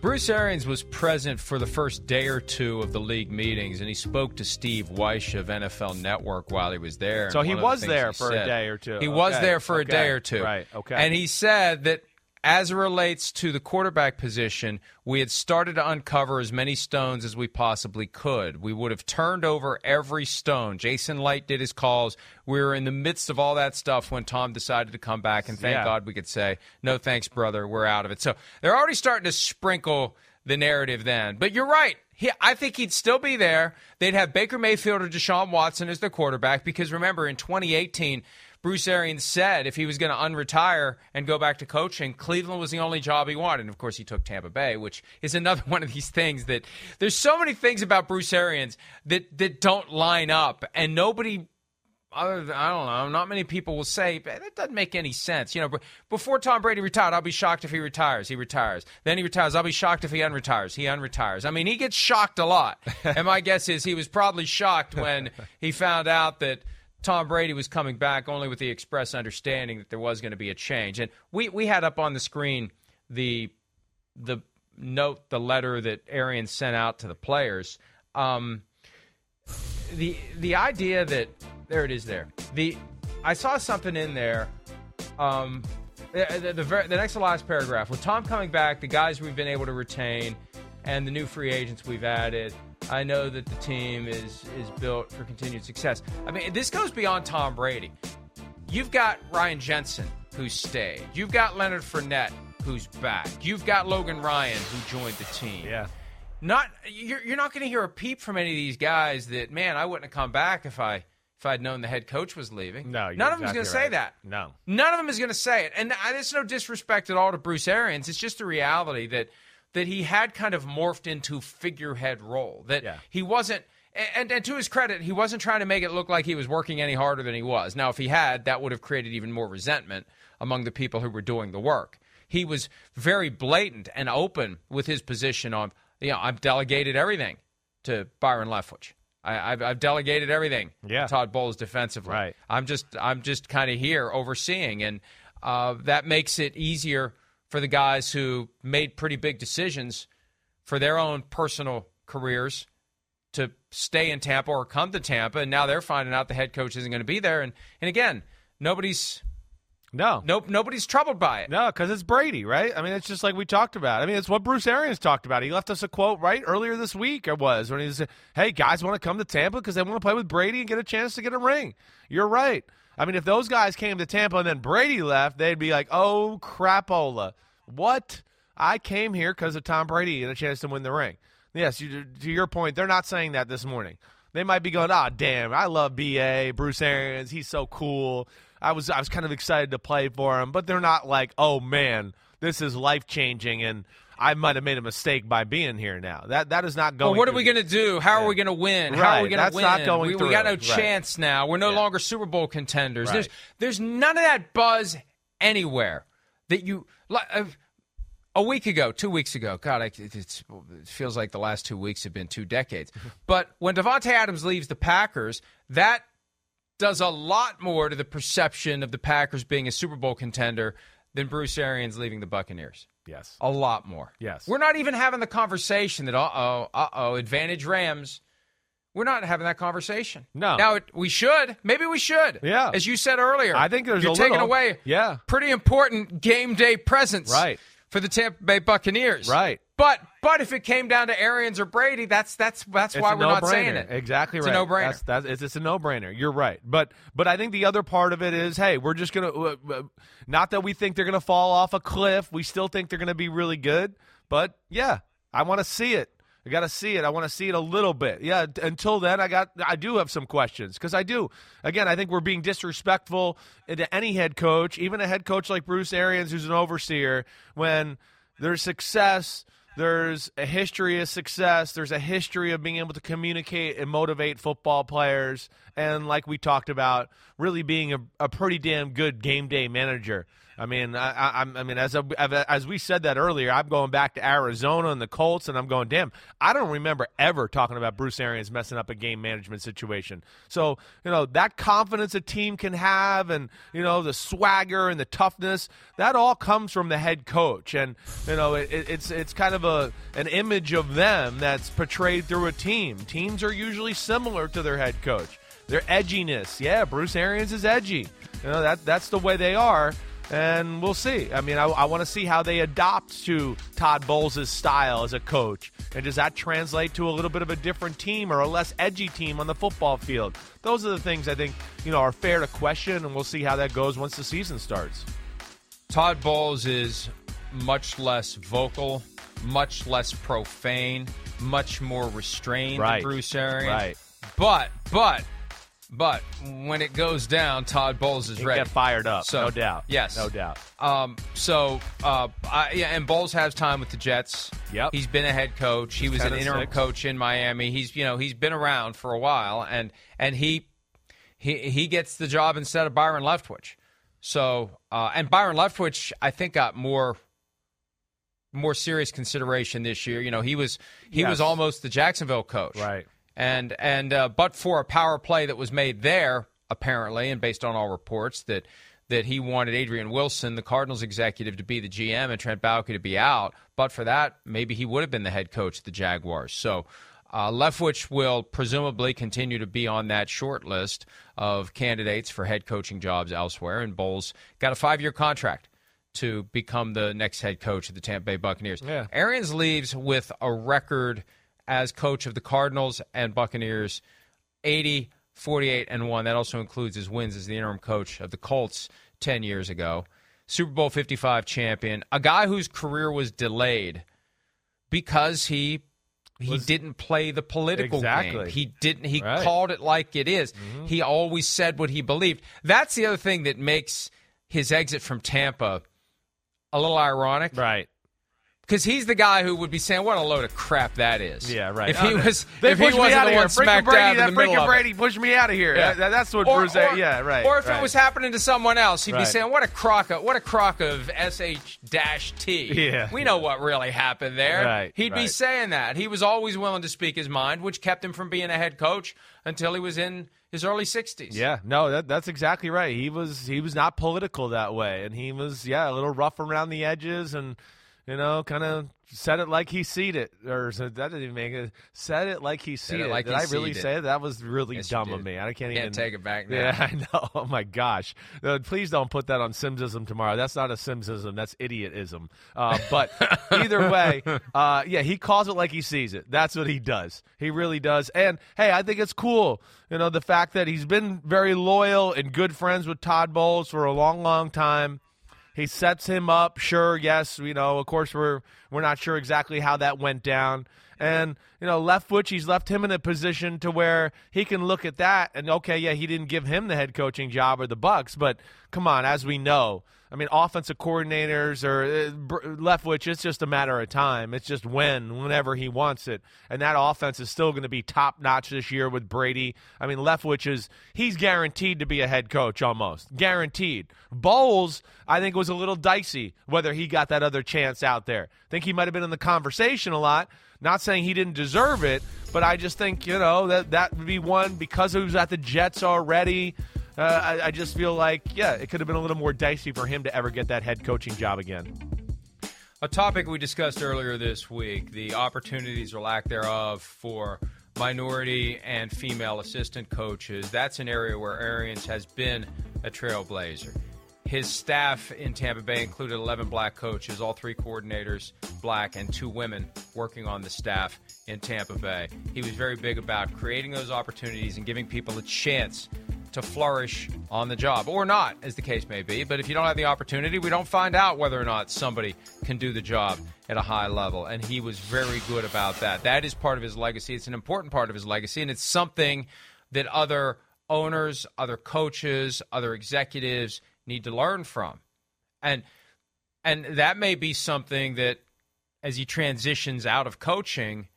Bruce Arians was present for the first day or two of the league meetings, and he spoke to Steve Wyche of NFL Network while he was there. So he was there he for a day or two. He was there for okay, a day or two. right, okay. And he said that as it relates to the quarterback position, we had started to uncover as many stones as we possibly could. We would have turned over every stone. Jason Licht did his calls. We were in the midst of all that stuff when Tom decided to come back, and thank Yeah. God we could say, no thanks, brother, we're out of it. So they're already starting to sprinkle the narrative then. But you're right. He, I think he'd still be there. They'd have Baker Mayfield or Deshaun Watson as their quarterback because remember, in 2018, Bruce Arians said if he was going to unretire and go back to coaching, Cleveland was the only job he wanted. And of course, he took Tampa Bay, which is another [laughs] one of these things that there's so many things about Bruce Arians that, that don't line up, and nobody other than, I don't know, not many people will say "But that doesn't make any sense. You know, before Tom Brady retired, I'll be shocked if he retires. He retires. Then he retires. I'll be shocked if he unretires. He unretires. I mean, he gets shocked a lot. [laughs] and my guess is he was probably shocked when he found out that Tom Brady was coming back only with the express understanding that there was going to be a change. And we we had up on the screen the the note, the letter that Arian sent out to the players. Um, the the idea that there it is there. The I saw something in there. Um, the, the, the, the next to last paragraph with Tom coming back, the guys we've been able to retain, and the new free agents we've added. I know that the team is is built for continued success. I mean, this goes beyond Tom Brady. You've got Ryan Jensen who stayed. You've got Leonard Fournette who's back. You've got Logan Ryan who joined the team Yeah. not you're, you're not going to hear a peep from any of these guys that man I wouldn't have come back if I if I'd known the head coach was leaving. No, you're none of them is going to say that. No. none of them is going to say it, and it's no disrespect at all to Bruce Arians. It's just a reality that that he had kind of morphed into figurehead role. That Yeah. he wasn't. And, and to his credit, he wasn't trying to make it look like he was working any harder than he was. Now, if he had, that would have created even more resentment among the people who were doing the work. He was very blatant and open with his position on, you know, I've delegated everything to Byron Leftwich. I, I've, I've delegated everything Yeah. to Todd Bowles defensively. Right. I'm just I'm just kind of here overseeing, and uh, that makes it easier for the guys who made pretty big decisions for their own personal careers to stay in Tampa or come to Tampa, and now they're finding out the head coach isn't going to be there, and and again, nobody's No. nope nobody's troubled by it. No, because it's Brady, right? I mean, it's just like we talked about. I mean, it's what Bruce Arians talked about. He left us a quote right earlier this week. It was when he said, "Hey, guys, want to come to Tampa because they want to play with Brady and get a chance to get a ring." You're right. I mean, if those guys came to Tampa and then Brady left, they'd be like, "Oh crapola, what? I came here because of Tom Brady and a chance to win the ring." Yes, you, to your point, they're not saying that this morning. They might be going, "Ah, damn, I love BA Bruce Arians. He's so cool." I was I was kind of excited to play for him, but they're not like, "Oh man, this is life changing," and I might have made a mistake by being here now. That that is not going. Well, what are we going to do? How are we going to win? How are Right, we going to that's win? not going we, we got no Right. chance now. We're no Yeah. longer Super Bowl contenders. Right. There's there's none of that buzz anywhere that you like. Uh, a week ago, two weeks ago, God, I, it, feels like the last two weeks have been two decades. [laughs] but when Davante Adams leaves the Packers, that does a lot more to the perception of the Packers being a Super Bowl contender than Bruce Arians leaving the Buccaneers. Yes. A lot more. Yes. We're not even having the conversation that, uh oh, uh oh, advantage Rams. We're not having that conversation. No. Now, it, we should. Maybe we should. Yeah. As you said earlier. I think there's You're a taking little. away Yeah. pretty important game day presence Right. for the Tampa Bay Buccaneers. Right. But but if it came down to Arians or Brady, that's that's that's It's why we're not no-brainer. saying it. Exactly It's right. a no-brainer. That's, that's, it's, it's a no-brainer. You're right. But but I think the other part of it is, hey, we're just gonna. Uh, uh, not that we think they're gonna fall off a cliff. We still think they're gonna be really good. But yeah, I want to see it. I got to see it. I want to see it a little bit. Yeah. Until then, I got. I do have some questions because I do. Again, I think we're being disrespectful to any head coach, even a head coach like Bruce Arians, who's an overseer, when there's success. There's a history of success. There's a history of being able to communicate and motivate football players. And like we talked about, really being a, a pretty damn good game day manager. I mean, I, I, I'm- mean, as a, as we said that earlier, I'm going back to Arizona and the Colts, and I'm going, damn, I don't remember ever talking about Bruce Arians messing up a game management situation. So, you know, that confidence a team can have, and you know, the swagger and the toughness, that all comes from the head coach, and you know, it- it's it's kind of a an image of them that's portrayed through a team. Teams are usually similar to their head coach. Their edginess, yeah, Bruce Arians is edgy. You know that that's the way they are. and we'll see. I mean, I, I want to see how they adopt to Todd Bowles' style as a coach. And does that translate to a little bit of a different team or a less edgy team on the football field? Those are the things I think, you know, are fair to question, and we'll see how that goes once the season starts. Todd Bowles is much less vocal, much less profane, much more restrained right. than Bruce Arians. Right. But, but, but when it goes down, Todd Bowles is He ready. get fired up, So, no doubt. Yes, no doubt. Um, so, uh, I, yeah, and Bowles has time with the Jets. Yep. he's been a head coach. He was an interim six. coach in Miami. He's you know he's been around for a while, and and he he he gets the job instead of Byron Leftwich. So, uh, and Byron Leftwich, I think, got more more serious consideration this year. You know, he was he Yes. was almost the Jacksonville coach, Right. and and uh, but for a power play that was made there, apparently, and based on all reports that that he wanted Adrian Wilson, the Cardinals executive, to be the GM and Trent Baalke to be out. But for that, maybe he would have been the head coach of the Jaguars. So. Uh, Leftwich will presumably continue to be on that short list of candidates for head coaching jobs elsewhere. And Bowles got a five year contract to become the next head coach of the Tampa Bay Buccaneers. Yeah. Arians leaves with a record as coach of the Cardinals and Buccaneers 80, 48, and 1. That also includes his wins as the interim coach of the Colts 10 years ago. Super Bowl 55 champion, a guy whose career was delayed because he he Was- didn't play the political Exactly. game. He didn't he Right. called it like it is. Mm-hmm. He always said what he believed. That's the other thing that makes his exit from Tampa a little ironic Right. Because he's the guy who would be saying, "What a load of crap that is." Yeah, right. If he Oh, was, they if he me wasn't out the one smack dab in that the middle of Brady pushed me out of here. Yeah. That- that's what Or, Bruce. or- yeah, right. Or if right. it was happening to someone else, he'd be saying, "What a crock of what a crock of sh dash t." Yeah. we know what really happened there. Right, He'd be saying that. He was always willing to speak his mind, which kept him from being a head coach until he was in his early sixties. Yeah, no, that, that's exactly right. He was he was not political that way, and he was yeah a little rough around the edges, and you know, kind of said it like he seed it, or so that didn't even make it. Said it like he seed it like did I really say it? That was really Yes, dumb of me. I can't, Can't even take it back now. Yeah, [laughs] I know. Oh my gosh! Uh, please don't put that on Simsism tomorrow. That's not a Simsism. That's idiotism. Uh, but either [laughs] way, uh, yeah, he calls it like he sees it. That's what he does. He really does. And hey, I think it's cool. You know, the fact that he's been very loyal and good friends with Todd Bowles for a long, long time. He sets him up. Sure, yes, you know. Of course, we're we're not sure exactly how that went down. And you know, Leftwich, he's left him in a position to where he can look at that and okay, yeah, he didn't give him the head coaching job or the Bucs, but come on, as we know, I mean, offensive coordinators or uh, Leftwich, it's just a matter of time. It's just when, whenever he wants it, and that offense is still going to be top notch this year with Brady. I mean, Leftwich is he's guaranteed to be a head coach almost guaranteed. Bowles, I think, was a little dicey whether he got that other chance out there. I think he might have been in the conversation a lot. Not saying he didn't deserve it, but I just think you know that that would be one because he was at the Jets already. Uh, I, I just feel like yeah, it could have been a little more dicey for him to ever get that head coaching job again. A topic we discussed earlier this week the opportunities or lack thereof for minority and female assistant coaches. That's an area where Arians has been a trailblazer. His staff in Tampa Bay included 11 black coaches, all three coordinators black, and two women working on the staff in Tampa Bay. He was very big about creating those opportunities and giving people a chance to flourish on the job, or not, as the case may be. But if you don't have the opportunity, we don't find out whether or not somebody can do the job at a high level. And he was very good about that. That is part of his legacy. It's an important part of his legacy, and it's something that other owners, other coaches, other executives need to learn from. And and that may be something that as he transitions out of coaching,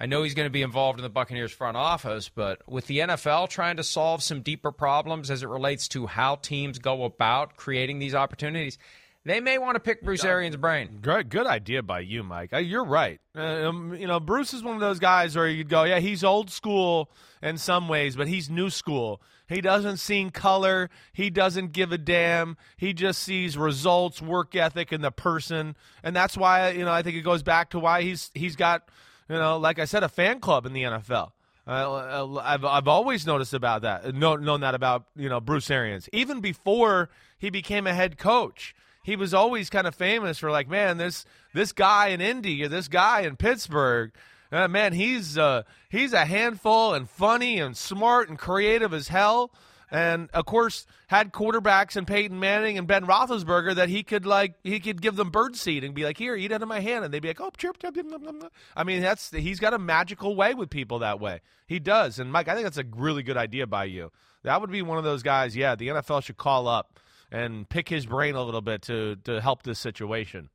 I know he's going to be involved in the Buccaneers front office, but with the NFL trying to solve some deeper problems as it relates to how teams go about creating these opportunities, they may want to pick Bruce Arians' brain. Good, good idea by you, Mike. Uh, You're right. Uh, um, you know, Bruce is one of those guys where you'd go, yeah, he's old school in some ways, but he's new school. He doesn't see color. He doesn't give a damn. He just sees results, work ethic, and the person, and that's why you know I think it goes back to why he's he's got you know, like I said, a fan club in the NFL. Uh, I've I've always noticed about that, known, known that about you know Bruce Arians. Even before he became a head coach, he was always kind of famous for like, man, this this guy in Indy, or this guy in Pittsburgh, uh, man, he's uh, he's a handful and funny and smart and creative as hell and of course had quarterbacks and Peyton Manning and Ben Roethlisberger that he could like he could give them bird seed and be like, here, eat out of my hand, and they'd be like, oh, chirp, chirp, chirp, chirp. I mean, that's he's got a magical way with people that way. He does, and Mike, I think that's a really good idea by you. That would be one of those guys. Yeah, the NFL should call up and pick his brain a little bit to to help this situation.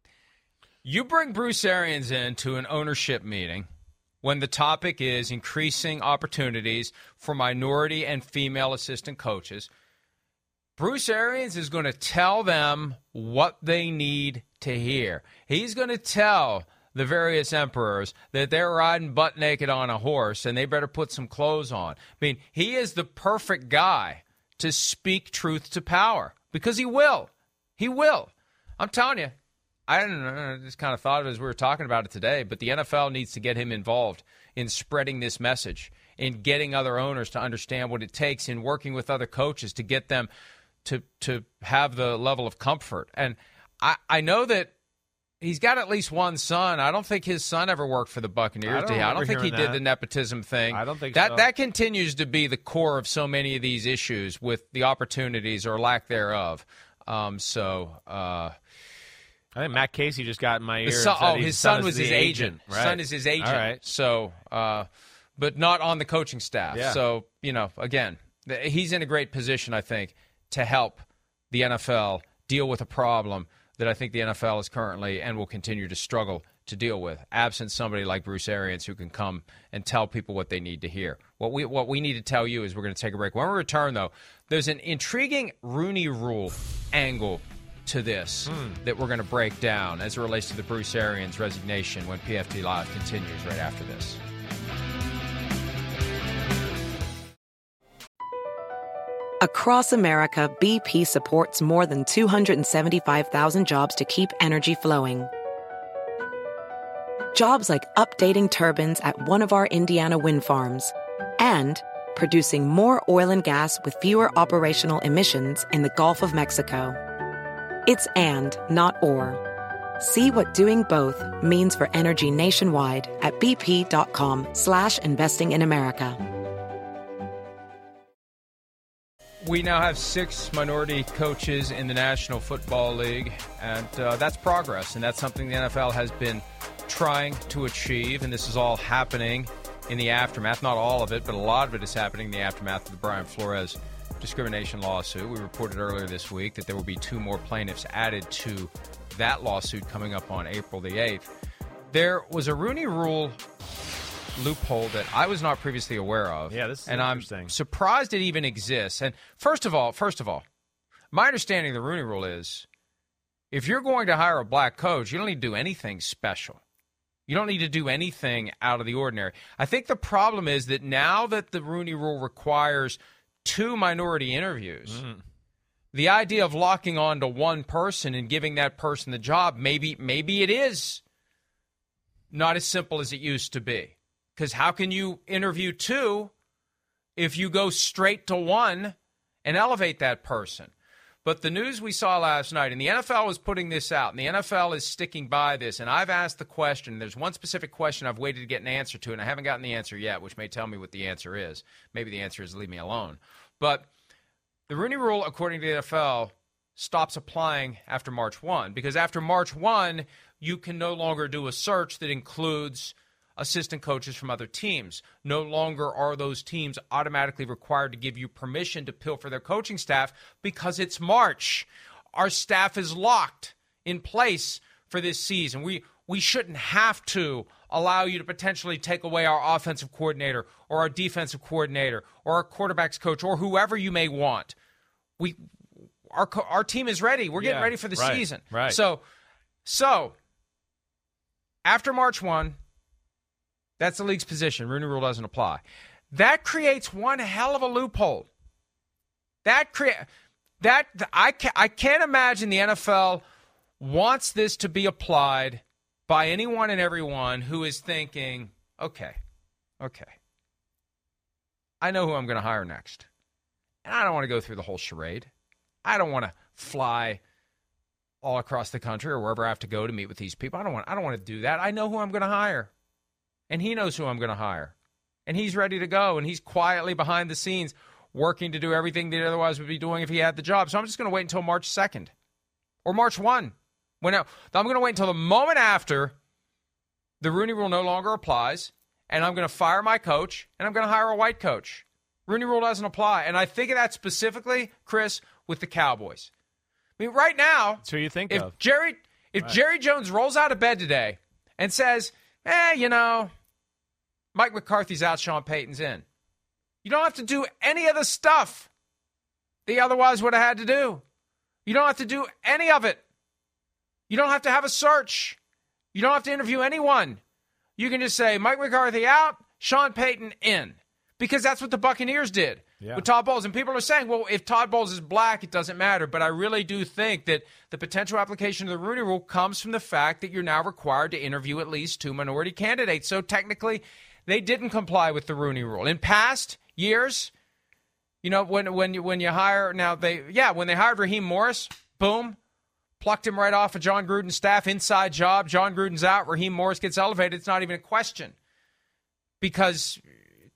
You bring Bruce Arians in to an ownership meeting when the topic is increasing opportunities for minority and female assistant coaches. Bruce Arians is going to tell them what they need to hear. He's going to tell the various emperors that they're riding butt naked on a horse and they better put some clothes on. I mean, he is the perfect guy to speak truth to power because he will. He will. I'm telling you, I don't know. I just kind of thought of it as we were talking about it today, but the NFL needs to get him involved in spreading this message, in getting other owners to understand what it takes, in working with other coaches to get them to to have the level of comfort. And I, I know that he's got at least one son. I don't think his son ever worked for the Buccaneers. I don't, I don't think he that. did the nepotism thing. I don't think that so. that continues to be the core of so many of these issues with the opportunities or lack thereof. Um, so. Uh, I think Matt Casey just got in my ear. Son, oh, his son, son was his agent. agent. Right. Son is his agent. All right. So, uh, but not on the coaching staff. Yeah. So, you know, again, he's in a great position, I think, to help the NFL deal with a problem that I think the NFL is currently and will continue to struggle to deal with, absent somebody like Bruce Arians who can come and tell people what they need to hear. What we what we need to tell you is we're going to take a break. When we return, though, there's an intriguing Rooney Rule angle to this Hmm. that we're going to break down as it relates to the Bruce Arians resignation when PFT Live continues right after this. Across America, BP supports more than 275,000 jobs to keep energy flowing. Jobs like updating turbines at one of our Indiana wind farms and producing more oil and gas with fewer operational emissions in the Gulf of Mexico. It's and, not or. See what doing both means for energy nationwide at bp.com slash investing in America. We now have six minority coaches in the National Football League, and uh, that's progress, and that's something the NFL has been trying to achieve, and this is all happening in the aftermath. Not all of it, but a lot of it is happening in the aftermath of the Brian Flores discrimination lawsuit. We reported earlier this week that there will be two more plaintiffs added to that lawsuit coming up on April the 8th. There was a Rooney Rule loophole that I was not previously aware of. Yeah, this is and I'm surprised it even exists. And first of all, first of all, my understanding of the Rooney Rule is if you're going to hire a black coach, you don't need to do anything special. You don't need to do anything out of the ordinary. I think the problem is that now that the Rooney Rule requires two minority interviews, Mm-hmm. the idea of locking on to one person and giving that person the job, maybe maybe it is not as simple as it used to be. Because how can you interview two if you go straight to one and elevate that person? But the news we saw last night, and the NFL was putting this out, and the NFL is sticking by this. And I've asked the question. There's one specific question I've waited to get an answer to, and I haven't gotten the answer yet, which may tell me what the answer is. Maybe the answer is leave me alone. But the Rooney Rule, according to the NFL, stops applying after March 1 because after March 1, you can no longer do a search that includes assistant coaches from other teams. No longer are those teams automatically required to give you permission to pilfer their coaching staff because it's March. Our staff is locked in place for this season. We we shouldn't have to allow you to potentially take away our offensive coordinator or our defensive coordinator or our quarterbacks coach or whoever you may want. We our our team is ready. We're getting Yeah, ready for the right, season. right. So so after March 1, that's the league's position. Rooney Rule doesn't apply. That creates one hell of a loophole. That create that I can I can't imagine the NFL wants this to be applied by anyone and everyone who is thinking, okay, okay, I know who I'm going to hire next. And I don't want to go through the whole charade. I don't want to fly all across the country or wherever I have to go to meet with these people. I don't want I don't want to do that. I know who I'm going to hire. And he knows who I'm going to hire. And he's ready to go and he's quietly behind the scenes working to do everything that he otherwise would be doing if he had the job. So I'm just going to wait until March 2nd or March 1. When I, I'm going to wait until the moment after the Rooney rule no longer applies and I'm going to fire my coach and I'm going to hire a white coach. Rooney rule doesn't apply. And I think of that specifically, Chris, with the Cowboys. I mean, right now, That's who you think if of. Jerry if Right. Jerry Jones rolls out of bed today and says, "Eh, you know, Mike McCarthy's out, Sean Payton's in," you don't have to do any of the stuff you otherwise would have had to do. You don't have to do any of it. You don't have to have a search. You don't have to interview anyone. You can just say Mike McCarthy out, Sean Payton in, because that's what the Buccaneers did Yeah. with Todd Bowles. And people are saying, well, if Todd Bowles is black, it doesn't matter. But I really do think that the potential application of the Rooney Rule comes from the fact that you're now required to interview at least two minority candidates. So technically, they didn't comply with the Rooney Rule in past years. You know, when when you when you hire now they yeah when they hired Raheem Morris, boom, plucked him right off of Jon Gruden's staff, inside job. Jon Gruden's out. Raheem Morris gets elevated. It's not even a question because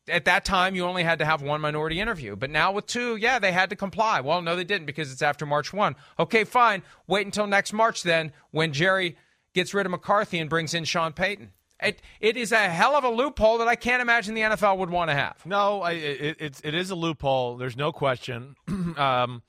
at that time you only had to have one minority interview. But now with two, yeah, they had to comply. Well, no, they didn't because it's after March 1. Okay, fine. Wait until next March then when Jerry gets rid of McCarthy and brings in Sean Payton. It, it is a hell of a loophole that I can't imagine the NFL would want to have. No, I, it, it's it is a loophole. There's no question. [clears throat] um,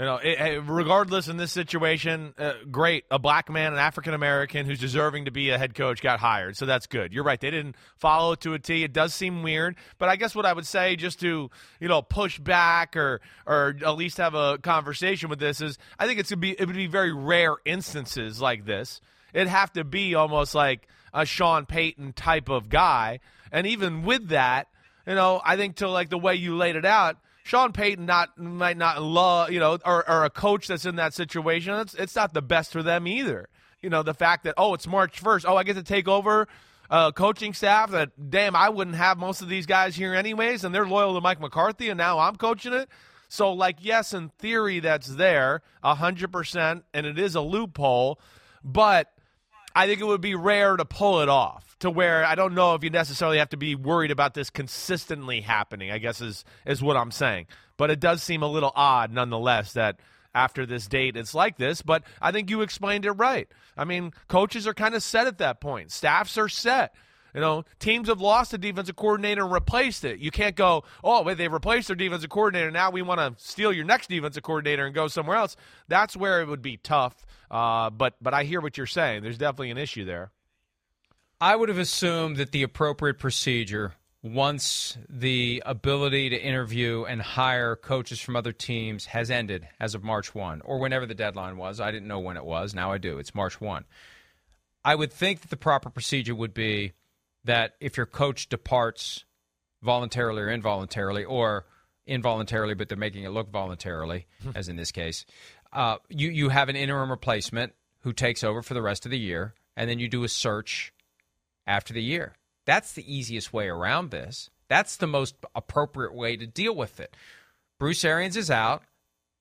you know, it, regardless in this situation, uh, great. A black man, an African American who's deserving to be a head coach, got hired. So that's good. You're right. They didn't follow it to a T. It does seem weird, but I guess what I would say, just to you know, push back or or at least have a conversation with this is, I think it's gonna be it would be very rare instances like this. It'd have to be almost like a Sean Payton type of guy, and even with that, you know, I think to like the way you laid it out, Sean Payton not might not love, you know, or, or a coach that's in that situation. It's it's not the best for them either. You know, the fact that oh, it's March first. Oh, I get to take over a coaching staff that damn I wouldn't have most of these guys here anyways, and they're loyal to Mike McCarthy, and now I'm coaching it. So, like, yes, in theory, that's there, hundred percent, and it is a loophole, but I think it would be rare to pull it off to where I don't know if you necessarily have to be worried about this consistently happening, I guess is is what I'm saying. But it does seem a little odd nonetheless that after this date it's like this, but I think you explained it right. I mean, coaches are kind of set at that point. Staffs are set. You know, teams have lost a defensive coordinator and replaced it. You can't go, oh, wait, they replaced their defensive coordinator. Now we want to steal your next defensive coordinator and go somewhere else. That's where it would be tough. Uh, but but I hear what you're saying. There's definitely an issue there. I would have assumed that the appropriate procedure, once the ability to interview and hire coaches from other teams has ended as of March 1, or whenever the deadline was. I didn't know when it was. Now I do. It's March 1. I would think that the proper procedure would be that if your coach departs voluntarily or involuntarily, or involuntarily, but they're making it look voluntarily, as in this case, uh, you, you have an interim replacement who takes over for the rest of the year, and then you do a search after the year. That's the easiest way around this. That's the most appropriate way to deal with it. Bruce Arians is out.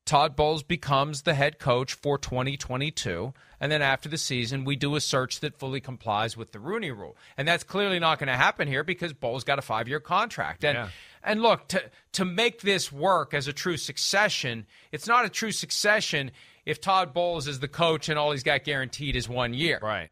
Todd Bowles becomes the head coach for 2022. And then after the season, we do a search that fully complies with the Rooney rule. And that's clearly not going to happen here because Bowles got a five year contract. And, Yeah. and look, to, to make this work as a true succession, it's not a true succession if Todd Bowles is the coach and all he's got guaranteed is one year Right.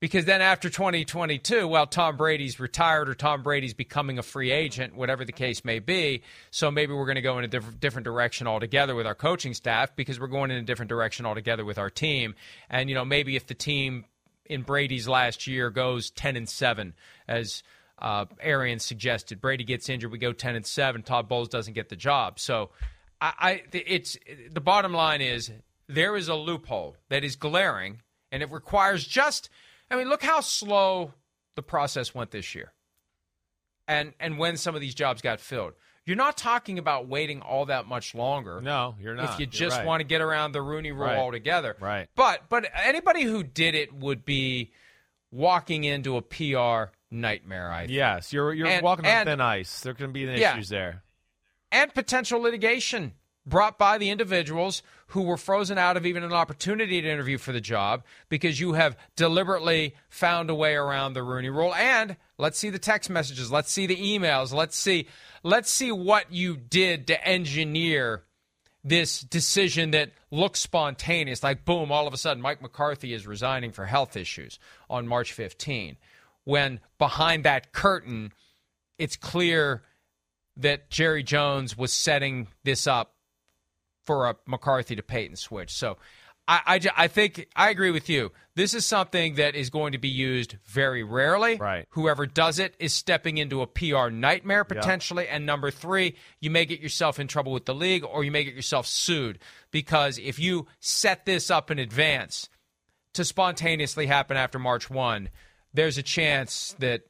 Because then after 2022, well, Tom Brady's retired or Tom Brady's becoming a free agent, whatever the case may be. So maybe we're going to go in a diff- different direction altogether with our coaching staff because we're going in a different direction altogether with our team. And you know, maybe if the team in Brady's last year goes 10 and 7, as uh, Arians suggested, Brady gets injured, we go 10 and 7. Todd Bowles doesn't get the job. So I, I it's the bottom line is there is a loophole that is glaring and it requires just I mean look how slow the process went this year. And and when some of these jobs got filled. You're not talking about waiting all that much longer. No, you're not. If you just right. want to get around the Rooney rule Right. altogether. Right. But but anybody who did it would be walking into a PR nightmare. I think. Yes, you're you're And- walking on and- thin ice. There can be Yeah. issues there. and potential litigation brought by the individuals who were frozen out of even an opportunity to interview for the job because you have deliberately found a way around the Rooney Rule. And let's see the text messages, let's see the emails, let's see let's see what you did to engineer this decision that looks spontaneous, like boom, all of a sudden Mike McCarthy is resigning for health issues on March 15, when behind that curtain, it's clear that Jerry Jones was setting this up for a McCarthy to Payton switch. So I, I, I think I agree with you. This is something that is going to be used very rarely. Right. Whoever does it is stepping into a PR nightmare potentially. And number three, you may get yourself in trouble with the league or you may get yourself sued because if you set this up in advance to spontaneously happen after March 1, there's a chance that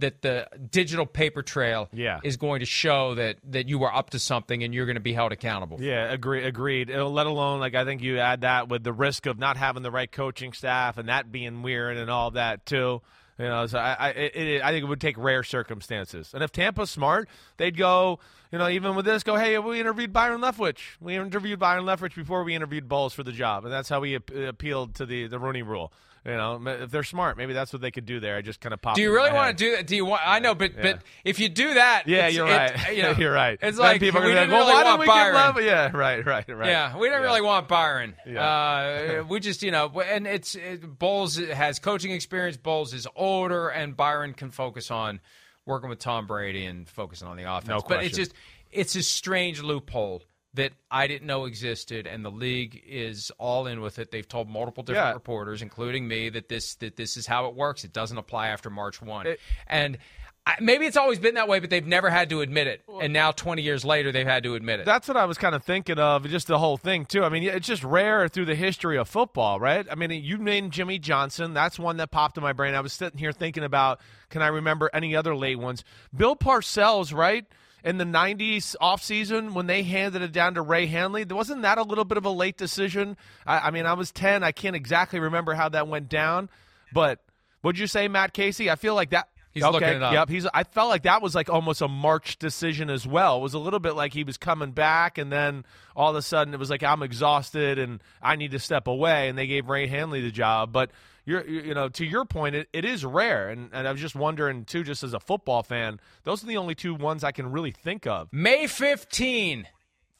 that the digital paper trail Yeah. is going to show that that you were up to something and you're going to be held accountable. Yeah, agree, agreed. Uh, Let alone, like I think you add that with the risk of not having the right coaching staff and that being weird and all that too. You know, so I, I, it, it, I think it would take rare circumstances. And if Tampa's smart, they'd go, you know, even with this, go, hey, we interviewed Byron Leftwich. We interviewed Byron Leftwich before we interviewed Bowles for the job, and that's how we ap- appealed to the the Rooney Rule. You know, if they're smart, maybe that's what they could do there. I just kind of pop. Do you really want to do that? Do you want? I know, but but if you do that, Yeah, you're it- right. you know, [laughs] you're right. It's like people are gonna be didn't like, well, why want didn't we Byron. give love? Yeah, [laughs] right, right, right. Yeah, we don't Yeah. really want Byron. Yeah. Uh, [laughs] we just, you know, and it's it, Bowles has coaching experience. Bowles is older, and Byron can focus on working with Tom Brady and focusing on the offense. No but it's just it's a strange loophole that I didn't know existed, and the league is all in with it. They've told multiple different Yeah. reporters, including me, that this that this is how it works. It doesn't apply after March one, It- and. I, maybe it's always been that way, but they've never had to admit it. And now, 20 years later, they've had to admit it. That's what I was kind of thinking of, just the whole thing too. I mean, it's just rare through the history of football, right? I mean, you named Jimmy Johnson. That's one that popped in my brain. I was sitting here thinking about, can I remember any other late ones? Bill Parcells, right? In the '90s offseason, when they handed it down to Ray Handley, wasn't that a little bit of a late decision? I, I mean, I was 10. I can't exactly remember how that went down, but would you say Matt Casey? I feel like that. He's okay, looking it up. Yep, he's. I felt like that was like almost a March decision as well. It was a little bit like he was coming back, and then all of a sudden it was like I'm exhausted and I need to step away, and they gave Ray Handley the job. But you're, you know, to your point, it, it is rare, and and I was just wondering too, just as a football fan, those are the only two ones I can really think of. May 15.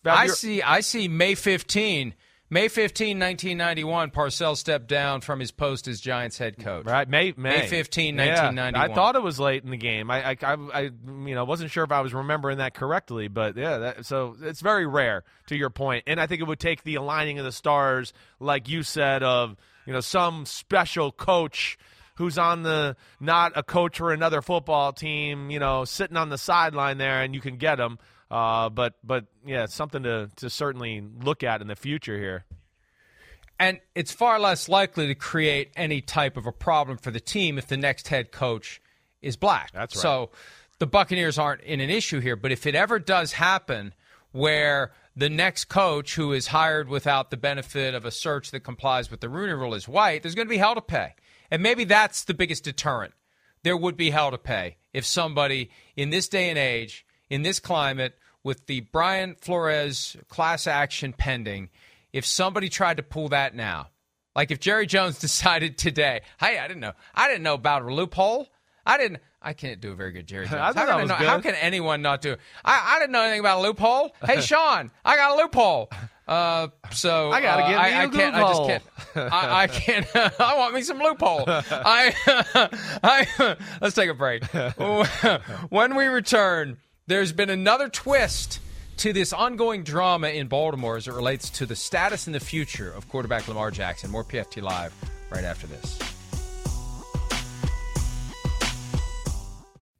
Now, I see. I see. May 15. May 15, 1991. Parcells stepped down from his post as Giants head coach. Right, May May, May 15, Yeah, 1991. I thought it was late in the game. I, I, I, I, you know, wasn't sure if I was remembering that correctly, but yeah. That, so it's very rare, to your point, and I think it would take the aligning of the stars, like you said, of you know some special coach who's on the not a coach for another football team, you know, sitting on the sideline there, and you can get him. Uh, but but yeah, it's something to to certainly look at in the future here. And it's far less likely to create any type of a problem for the team if the next head coach is black. That's right. So the Buccaneers aren't in an issue here. But if it ever does happen where the next coach who is hired without the benefit of a search that complies with the Rooney rule is white, there's going to be hell to pay. And maybe that's the biggest deterrent. There would be hell to pay if somebody in this day and age, in this climate, with the Brian Flores class action pending, if somebody tried to pull that now, like if Jerry Jones [laughs] decided today, hey, I didn't know, I didn't know about a loophole. I didn't. I can't do a very good Jerry [laughs] Jones. How, can know- how can anyone not do? I, I didn't know anything about a loophole. Hey, [laughs] Sean, I got a loophole. Uh, so [laughs] I gotta uh, give I, I can't. I just can't. I, I can't. I want me some loophole. I, I. Let's take a break. when we return, there's been another twist to this ongoing drama in Baltimore as it relates to the status and the future of quarterback Lamar Jackson. More PFT Live right after this.